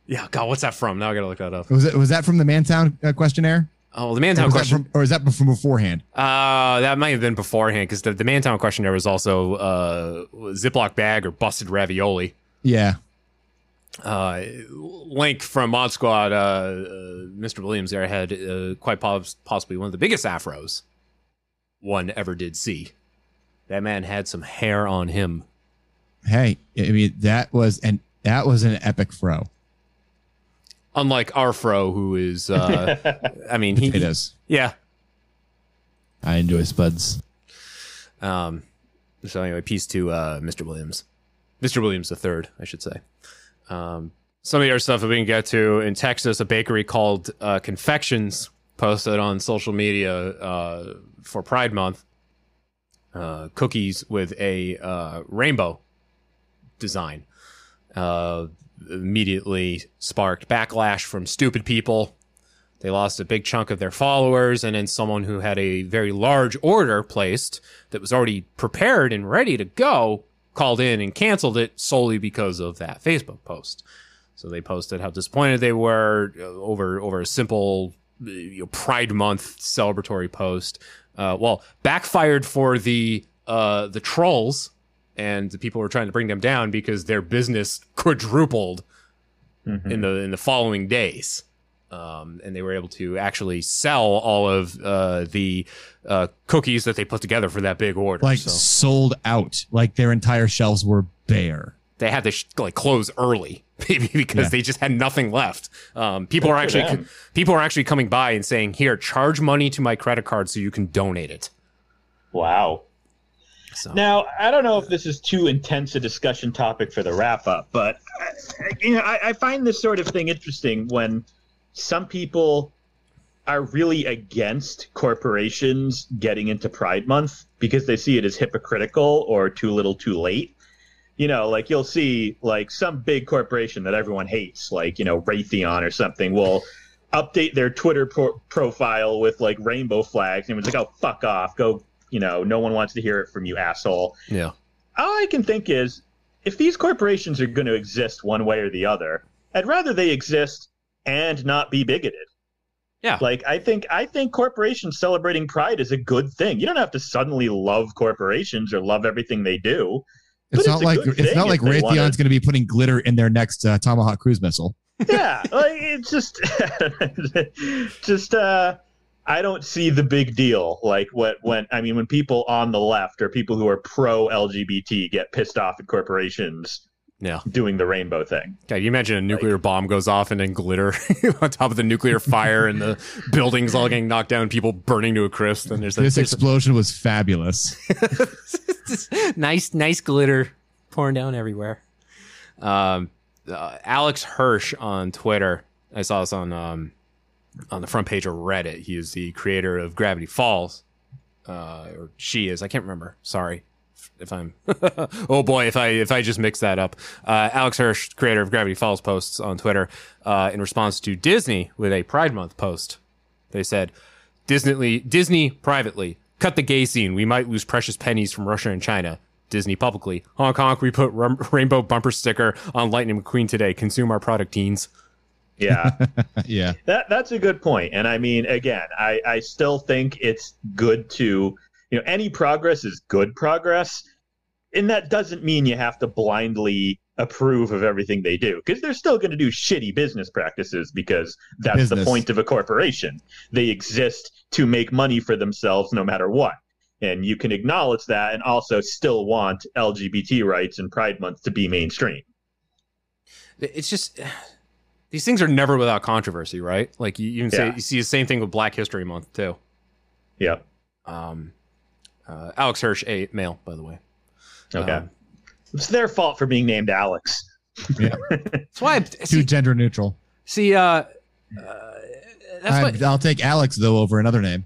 Speaker 4: yeah. God, what's that from? Now I gotta look that up.
Speaker 5: Was it was that from the Mantown uh, questionnaire?
Speaker 4: Oh, the Mantown
Speaker 5: or
Speaker 4: question.
Speaker 5: from, or is that from beforehand?
Speaker 4: Uh, that might have been beforehand because the, the Mantown questionnaire was also uh, Ziploc bag or busted ravioli.
Speaker 5: Yeah.
Speaker 4: Uh, Link from Mod Squad, uh, uh, Mr. Williams there had uh, quite pos- possibly one of the biggest afros one ever did see. That man had some hair on him.
Speaker 5: Hey, I mean that was and that was an epic fro.
Speaker 4: Unlike our fro, who is, uh, I mean, he,
Speaker 5: Potatoes.
Speaker 4: yeah.
Speaker 5: I enjoy spuds.
Speaker 4: Um, so anyway, peace to uh, Mr. Williams, Mr. Williams the third, I should say. Um, some of the other stuff that we can get to in Texas, a bakery called uh, Confections posted on social media uh, for Pride Month uh, cookies with a uh, rainbow design. Uh, immediately sparked backlash from stupid people. They lost a big chunk of their followers, and then someone who had a very large order placed that was already prepared and ready to go called in and canceled it solely because of that Facebook post. So they posted how disappointed they were uh, over over a simple you know, Pride Month celebratory post. Uh, well, backfired for the uh, the trolls and the people were trying to bring them down because their business quadrupled in the in the following days. Um, and they were able to actually sell all of uh, the uh, cookies that they put together for that big order.
Speaker 5: Like
Speaker 4: so
Speaker 5: sold out. Like their entire shelves were bare.
Speaker 4: they had to sh- like close early maybe because
Speaker 5: Yeah.
Speaker 4: they just had nothing left. Um, people
Speaker 6: Good
Speaker 4: are actually
Speaker 6: them.
Speaker 4: people are actually coming by and saying, "Here, charge money to my credit card so you can donate it."
Speaker 6: Wow.
Speaker 4: So
Speaker 6: Now, I don't know if this is too intense a discussion topic for the wrap up, but you know, I, I find this sort of thing interesting when some people are really against corporations getting into Pride Month because they see it as hypocritical or too little too late. You know, like you'll see like some big corporation that everyone hates, like, you know, Raytheon or something, will update their Twitter pro- profile with like rainbow flags and it was like, oh, fuck off. Go, you know, no one wants to hear it from you, asshole
Speaker 4: yeah,
Speaker 6: all I can think is if these corporations are going to exist one way or the other, I'd rather they exist and not be bigoted.
Speaker 4: Yeah.
Speaker 6: Like I think I think corporations celebrating pride is a good thing. You don't have to suddenly love corporations or love everything they do.
Speaker 5: It's not
Speaker 6: it's
Speaker 5: like it's not like
Speaker 6: if they
Speaker 5: Raytheon's going to be putting glitter in their next uh, Tomahawk cruise missile.
Speaker 6: yeah, like it's just just uh I don't see the big deal like what when I mean when people on the left or people who are pro LGBT get pissed off at corporations
Speaker 4: yeah.
Speaker 6: doing the rainbow thing.
Speaker 4: God, you imagine a nuclear bomb goes off and then glitter on top of the nuclear fire and the buildings all getting knocked down, people burning to a crisp. And there's a,
Speaker 5: This
Speaker 4: there's a-
Speaker 5: explosion was fabulous.
Speaker 4: nice, nice glitter pouring down everywhere. Um, uh, Alex Hirsch on Twitter. I saw this on um, on the front page of Reddit. He is the creator of Gravity Falls, uh, or she is. I can't remember. Sorry if I'm. oh boy, if I if I just mix that up. Uh, Alex Hirsch, creator of Gravity Falls, posts on Twitter uh, in response to Disney with a Pride Month post. They said, Disney, Disney privately, cut the gay scene. We might lose precious pennies from Russia and China. Disney publicly, Hong Kong, we put rum- rainbow bumper sticker on Lightning McQueen today. Consume our product, teens.
Speaker 6: Yeah.
Speaker 5: yeah.
Speaker 6: That that's a good point. And I mean, again, I, I still think it's good to you know, any progress is good progress. And that doesn't mean you have to blindly approve of everything they do. Because they're still gonna do shitty business practices because that's the point of a corporation. They exist to make money for themselves no matter what. And you can acknowledge that and also still want LGBT rights and Pride Month to be mainstream.
Speaker 4: It's just these things are never without controversy, right? Like you even say
Speaker 6: Yeah.
Speaker 4: you see the same thing with Black History Month too.
Speaker 6: Yep.
Speaker 4: Um, uh, Alex Hirsch, a male, by the way.
Speaker 6: Okay.
Speaker 4: Um,
Speaker 6: it's their fault for being named Alex.
Speaker 5: Yeah.
Speaker 4: That's why I,
Speaker 5: Too
Speaker 4: see,
Speaker 5: gender neutral.
Speaker 4: see uh, uh, that's
Speaker 5: I,
Speaker 4: why
Speaker 5: I'll take Alex though over another name.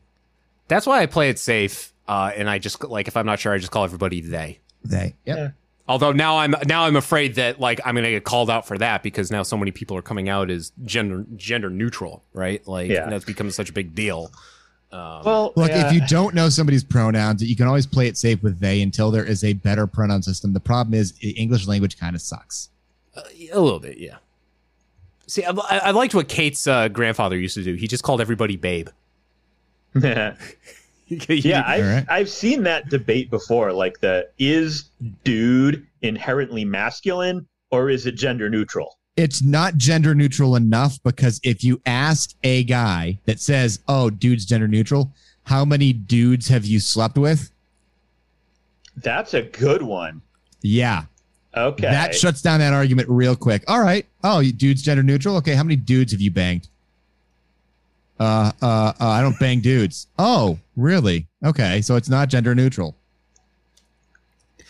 Speaker 4: that's why I play it safe. Uh, and I just like if I'm not sure, I just call everybody they.
Speaker 5: They. Yep.
Speaker 4: Although now I'm now I'm afraid that like I'm gonna get called out for that because now so many people are coming out as gender gender neutral, right? Like
Speaker 6: Yeah.
Speaker 4: and that's become such a big deal. Um,
Speaker 6: Well,
Speaker 5: Look,
Speaker 6: yeah.
Speaker 5: if you don't know somebody's pronouns, you can always play it safe with they until there is a better pronoun system. The problem is i- English language kind of sucks.
Speaker 4: a little bit, yeah. See, I, I I liked what Kate's uh, grandfather used to do. He just called everybody babe.
Speaker 6: yeah, I've,
Speaker 5: All right.
Speaker 6: I've seen that debate before. Like the is dude inherently masculine or is it gender neutral?
Speaker 5: It's not gender neutral enough because if you ask a guy that says, "Oh, dude's gender neutral," how many dudes have you slept with?
Speaker 6: That's a good one.
Speaker 5: Yeah,
Speaker 6: Okay.
Speaker 5: that shuts down that argument real quick. All right. Oh, you dude's gender neutral. Okay, how many dudes have you banged? Uh, uh, uh, I don't bang dudes. Oh, really? Okay, so it's not gender neutral.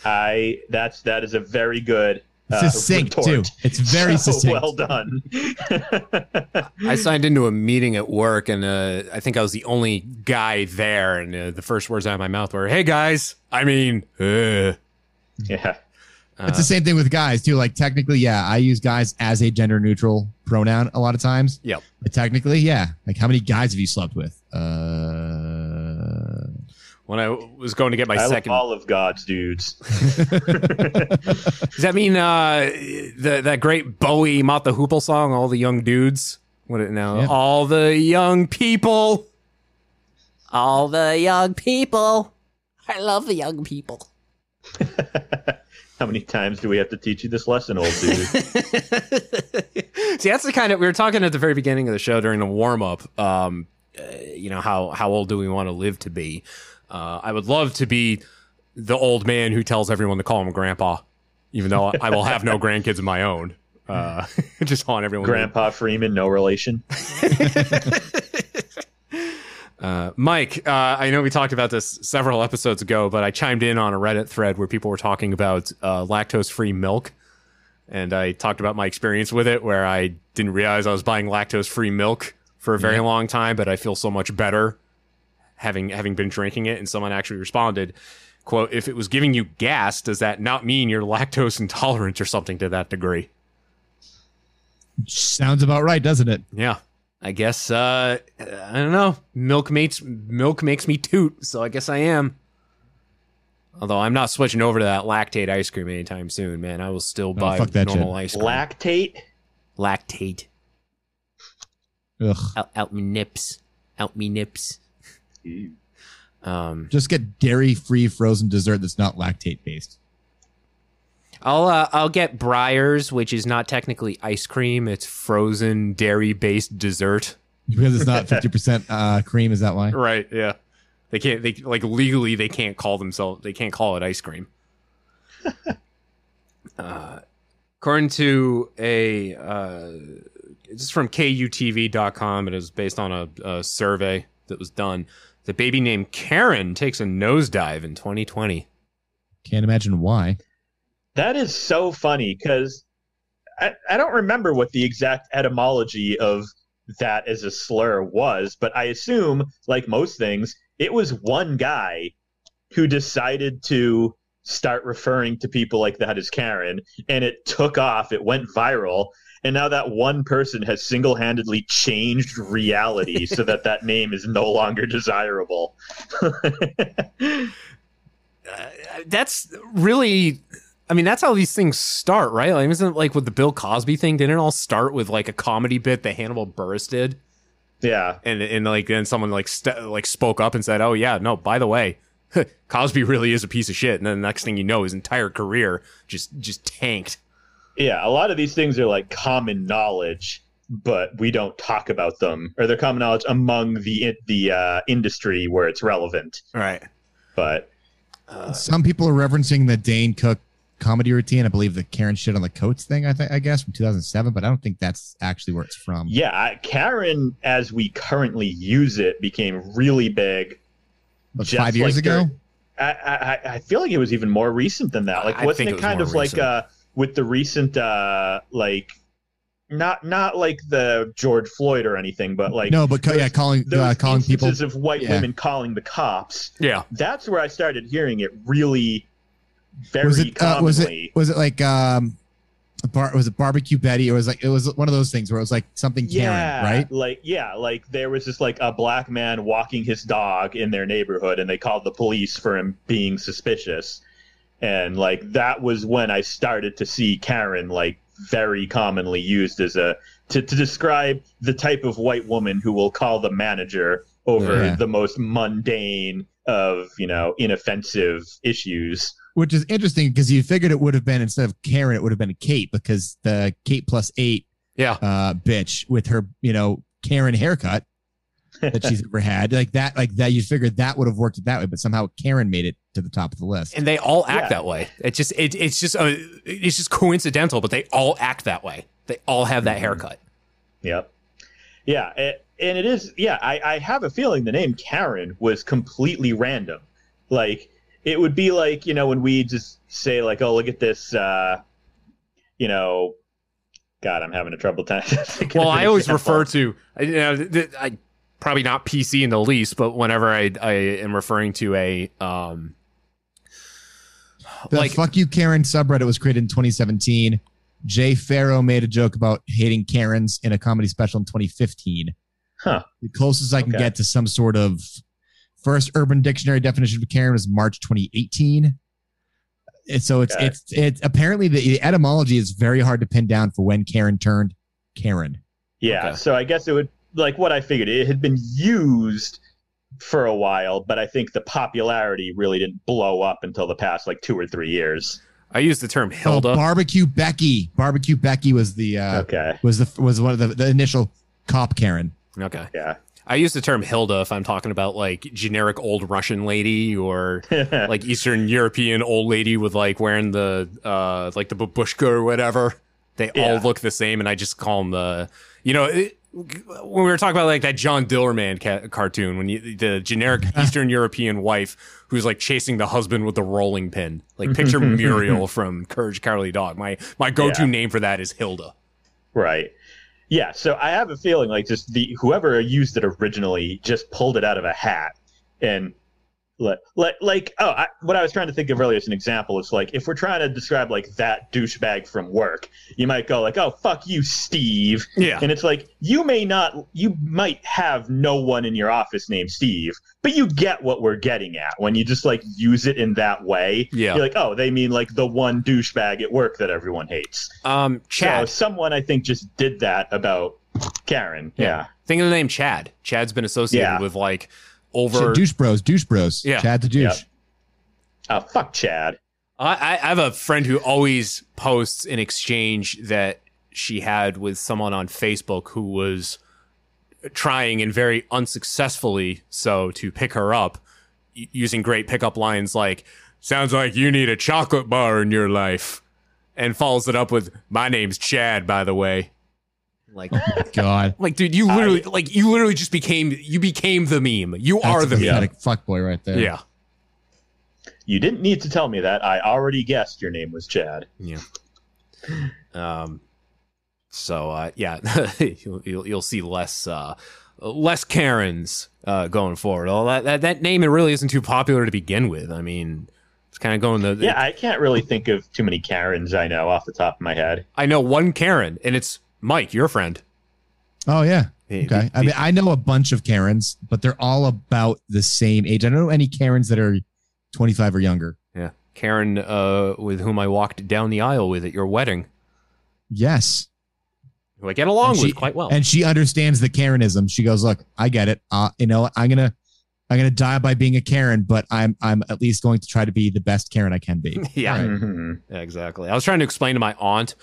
Speaker 6: I that's that is a very good uh,
Speaker 5: Succinct,
Speaker 6: retort.
Speaker 5: too. It's very
Speaker 6: So
Speaker 5: succinct.
Speaker 6: Well done.
Speaker 4: I signed into a meeting at work, and uh, I think I was the only guy there. And uh, the first words out of my mouth were, "Hey guys, I mean, uh.
Speaker 6: yeah."
Speaker 5: it's the same thing with guys too. Like technically, yeah, I use guys as a gender neutral pronoun a lot of times.
Speaker 4: Yep.
Speaker 5: But technically, yeah. Like how many guys have you slept with? Uh
Speaker 4: When I was going to get my
Speaker 6: I love
Speaker 4: second,
Speaker 6: all of God's dudes.
Speaker 4: does that mean uh, the that great Bowie Mott the Hoople song, "All the Young Dudes"? What it now?
Speaker 5: Yeah.
Speaker 4: All the young people, all the young people. I love the young people.
Speaker 6: How many times do we have to teach you this lesson, old dude?
Speaker 4: See, that's the kind of we were talking at the very beginning of the show during the warm up. Um, uh, you know how how old do we want to live to be? Uh, I would love to be the old man who tells everyone to call him grandpa, even though I will have no grandkids of my own. Uh, just on everyone.
Speaker 6: Grandpa Freeman, no relation.
Speaker 4: Uh, Mike, uh, I know we talked about this several episodes ago, but I chimed in on a Reddit thread where people were talking about uh, lactose free milk. And I talked about my experience with it where I didn't realize I was buying lactose free milk for a very
Speaker 5: Yeah.
Speaker 4: long time, but I feel so much better having having been drinking it. And someone actually responded, quote, if it was giving you gas, does that not mean you're lactose intolerant or something to that degree?
Speaker 5: sounds about right, doesn't it?
Speaker 4: Yeah. I guess uh I don't know. Milk makes milk makes me toot, so I guess I am. Although I'm not switching over to that lactate ice cream anytime soon, man. I will still buy
Speaker 5: fuck that
Speaker 4: normal
Speaker 5: shit.
Speaker 4: ice cream.
Speaker 6: Lactate.
Speaker 4: lactate.
Speaker 5: Ugh.
Speaker 4: Out, out me nips. Out me nips. Um
Speaker 5: Just get dairy free frozen dessert that's not lactate based.
Speaker 4: I'll uh, I'll get Breyers, which is not technically ice cream. It's frozen dairy based dessert.
Speaker 5: Because it's not fifty percent uh cream, is that why?
Speaker 4: Right. Yeah. They can't. They like legally they can't call themselves. They can't call it ice cream. uh, according to a uh, this is from KUTV.com. It is based on a, a survey that was done. The baby named Karen takes a nosedive in 2020.
Speaker 5: Can't imagine why.
Speaker 6: That is so funny because I, I don't remember what the exact etymology of that as a slur was, but I assume, like most things, it was one guy who decided to start referring to people like that as Karen, and it took off. It went viral. And now that one person has single handedly changed reality so that that name is no longer desirable.
Speaker 4: Uh, that's really. I mean, that's how these things start, right? Like, isn't it like with the Bill Cosby thing? Didn't it all start with like a comedy bit that Hannibal Buress did?
Speaker 6: Yeah.
Speaker 4: and and like then someone like st- like spoke up and said, "Oh yeah, no, by the way, Cosby really is a piece of shit." And then the next thing you know, his entire career just just tanked.
Speaker 6: Yeah, a lot of these things are like common knowledge, but we don't talk about them, or they're common knowledge among the the uh, industry where it's relevant.
Speaker 4: Right.
Speaker 6: But
Speaker 5: Some people are referencing the Dane Cook comedy routine. I believe the Karen shit on the coats thing. I think I guess from 2007, but I don't think that's actually where it's from.
Speaker 6: yeah, I- Karen, as we currently use it, became really big.
Speaker 5: But
Speaker 6: just
Speaker 5: five years
Speaker 6: like
Speaker 5: ago.
Speaker 6: I, I I feel like it was even more recent than that. Like,
Speaker 4: I
Speaker 6: wasn't
Speaker 4: think
Speaker 6: it,
Speaker 4: it was
Speaker 6: kind
Speaker 4: more
Speaker 6: of like
Speaker 4: recent.
Speaker 6: Uh with the recent uh like not not like the George Floyd or anything, but like
Speaker 5: no, but co- yeah, calling
Speaker 6: those
Speaker 5: uh, calling people
Speaker 6: instances of white
Speaker 5: yeah.
Speaker 6: women calling the cops.
Speaker 4: Yeah,
Speaker 6: that's where I started hearing it really very
Speaker 5: was it uh,
Speaker 6: commonly.
Speaker 5: was it was it like um a bar was it barbecue Betty It was like it was one of those things where it was like something Karen,
Speaker 6: yeah,
Speaker 5: right?
Speaker 6: Like yeah, like there was just like a black man walking his dog in their neighborhood, and they called the police for him being suspicious, and like that was when I started to see Karen like very commonly used as a to, to describe the type of white woman who will call the manager over
Speaker 5: Yeah.
Speaker 6: the most mundane of you know inoffensive issues.
Speaker 5: Which is interesting because you figured it would have been instead of Karen, it would have been Kate because the Kate plus eight
Speaker 4: yeah
Speaker 5: uh bitch with her, you know, Karen haircut that she's ever had. Like that, like that you figured that would have worked it that way, but somehow Karen made it to the top of the list.
Speaker 4: and they all act
Speaker 6: Yeah.
Speaker 4: that way. It's just it, it's just uh, it's just coincidental, but they all act that way. They all have that haircut.
Speaker 6: Yep. Yeah, it, and it is. Yeah, I, I have a feeling the name Karen was completely random. Like it would be like you know when we just say like, oh look at this, uh, you know, God, I'm having a trouble time.
Speaker 4: well, I always
Speaker 6: example.
Speaker 4: refer to you know, th- th- I probably not PC in the least, but whenever I I am referring to a um
Speaker 5: The
Speaker 4: like
Speaker 5: fuck you Karen subreddit was created in 2017. Jay Farrow made a joke about hating Karens in a comedy special in 2015.
Speaker 6: Huh.
Speaker 5: The closest I can
Speaker 6: Okay.
Speaker 5: get to some sort of first Urban Dictionary definition of Karen was March 2018. And so it's
Speaker 6: Okay.
Speaker 5: it's it's apparently the, the etymology is very hard to pin down for when Karen turned Karen.
Speaker 6: Yeah, so I guess it would like what I figured. It had been used for a while, but I think the popularity really didn't blow up until the past like two or three years.
Speaker 4: I use the term Hilda.
Speaker 5: Oh,
Speaker 4: Hilda.
Speaker 5: barbecue Becky. Barbecue Becky was the uh,
Speaker 6: Okay.
Speaker 5: was the was one of the, the initial cop Karen.
Speaker 4: okay.
Speaker 6: Yeah.
Speaker 4: I use the term Hilda if I'm talking about like generic old Russian lady or like Eastern European old lady with like wearing the uh like the babushka or whatever. They all look the same, and I just call them the you know. It, when we were talking about like that John Dillermand ca- cartoon, when you the generic Eastern European wife who's like chasing the husband with the rolling pin, like picture Muriel from Courage Cowardly Dog. My my go to
Speaker 6: Yeah.
Speaker 4: name for that is Hilda.
Speaker 6: Right. Yeah, so I have a feeling like just the whoever used it originally just pulled it out of a hat and like like like oh I, what I was trying to think of earlier as an example is like if we're trying to describe like that douchebag from work, you might go like oh fuck you Steve.
Speaker 4: Yeah.
Speaker 6: And it's like you may not you might have no one in your office named Steve, but you get what we're getting at when you just like use it in that way.
Speaker 4: Yeah.
Speaker 6: You're like oh they mean like the one douchebag at work that everyone hates.
Speaker 4: Um, Chad.
Speaker 6: So someone I think just did that about Karen. Yeah.
Speaker 4: Think of the name Chad. Chad's been associated
Speaker 6: Yeah.
Speaker 4: with like over.
Speaker 5: douche bros, douche bros.
Speaker 4: Yeah.
Speaker 5: Chad the douche.
Speaker 6: Yep. Oh fuck Chad.
Speaker 4: I, I I have a friend who always posts an exchange that she had with someone on Facebook who was trying and very unsuccessfully so to pick her up using great pickup lines like sounds like you need a chocolate bar in your life and follows it up with my name's Chad by the way like
Speaker 5: God.
Speaker 4: like dude you literally like you literally just became you became the meme you are the
Speaker 5: a
Speaker 4: meme
Speaker 5: pathetic fuckboy right there.
Speaker 4: yeah
Speaker 6: You didn't need to tell me that. I already guessed your name was Chad.
Speaker 4: Yeah. Um. So uh, yeah, you'll, you'll you'll see less uh, less Karens uh, going forward. All that, that that name it really isn't too popular to begin with. I mean, it's kind of going the.
Speaker 6: Yeah, I can't really think of too many Karens I know off the top of my head.
Speaker 4: I know one Karen, and it's Mike, your friend.
Speaker 5: Oh yeah. Okay.
Speaker 4: the-
Speaker 5: I mean, I know a bunch of Karens, but they're all about the same age. I don't know any Karens that are 25 or younger.
Speaker 4: Yeah, Karen, uh, with whom I walked down the aisle with at your wedding,
Speaker 5: Yes.
Speaker 4: who I get along
Speaker 5: And
Speaker 4: with
Speaker 5: she-
Speaker 4: quite well.
Speaker 5: And she understands the Karenism. She goes, "Look, I get it. Uh, you know, I'm gonna, I'm gonna die by being a Karen, but I'm, I'm at least going to try to be the best Karen I can be."
Speaker 4: Yeah.
Speaker 5: All right.
Speaker 6: Mm-hmm.
Speaker 4: Yeah, exactly. I was trying to explain to my aunt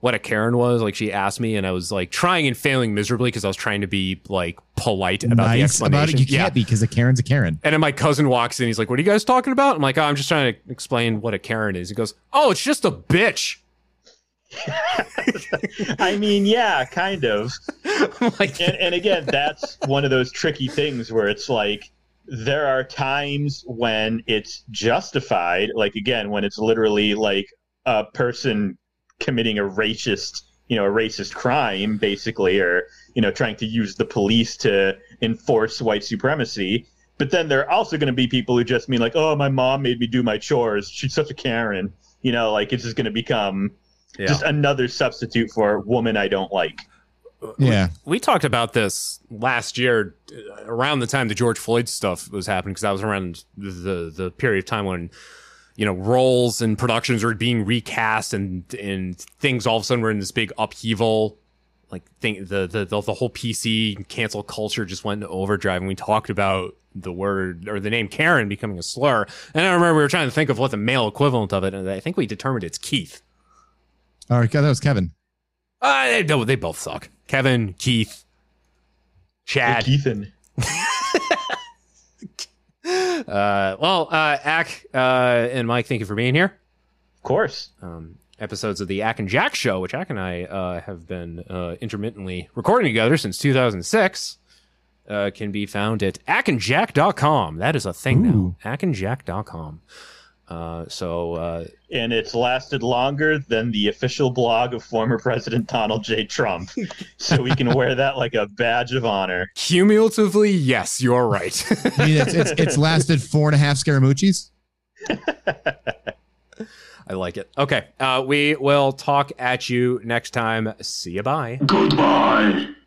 Speaker 4: what a Karen was. Like she asked me, and I was like trying and failing miserably because I was trying to be like polite about the
Speaker 5: nice
Speaker 4: explanation.
Speaker 5: about it. You
Speaker 4: yeah.
Speaker 5: can't be because a Karen's a Karen.
Speaker 4: And then my cousin walks in. He's like, "What are you guys talking about?" I'm like, oh, "I'm just trying to explain what a Karen is." He goes, "Oh, it's just a bitch."
Speaker 6: I mean, yeah, kind of.
Speaker 4: like,
Speaker 6: and, and again, that's one of those tricky things where it's like there are times when it's justified, like again, when it's literally like a person committing a racist, you know, a racist crime, basically, or you know, trying to use the police to enforce white supremacy. But then there are also going to be people who just mean like, "Oh, my mom made me do my chores. She's such a Karen." You know, like it's just going to become
Speaker 4: Yeah.
Speaker 6: just another substitute for woman I don't like.
Speaker 5: Yeah.
Speaker 4: we talked about this last year uh, around the time the George Floyd stuff was happening because that was around the the period of time when you know roles and productions were being recast and and things all of a sudden were in this big upheaval like thing the the the, the whole PC cancel culture just went into overdrive. And we talked about the word or the name Karen becoming a slur. And I remember we were trying to think of what the male equivalent of it and I think we determined it's Keith.
Speaker 5: All right, that was Kevin.
Speaker 4: uh, they, they both suck. Kevin Keith Chad.
Speaker 6: Keithan.
Speaker 4: Uh, well, uh, Ack uh, and Mike, thank you for being here.
Speaker 6: Of course.
Speaker 4: Um, episodes of the Ack and Jack show, which Ack and I uh, have been uh, intermittently recording together since 2006, uh, can be found at ackandjack.com. That is a thing now. ackandjack.com. Uh, so uh,
Speaker 6: and it's lasted longer than the official blog of former President Donald J. Trump. so we can wear that like a badge of honor.
Speaker 4: cumulatively, yes, you're right.
Speaker 5: I mean, it's, it's, it's lasted four and a half Scaramucci's.
Speaker 4: I like it. Okay, uh, we will talk at you next time. See you. Bye.
Speaker 11: Goodbye.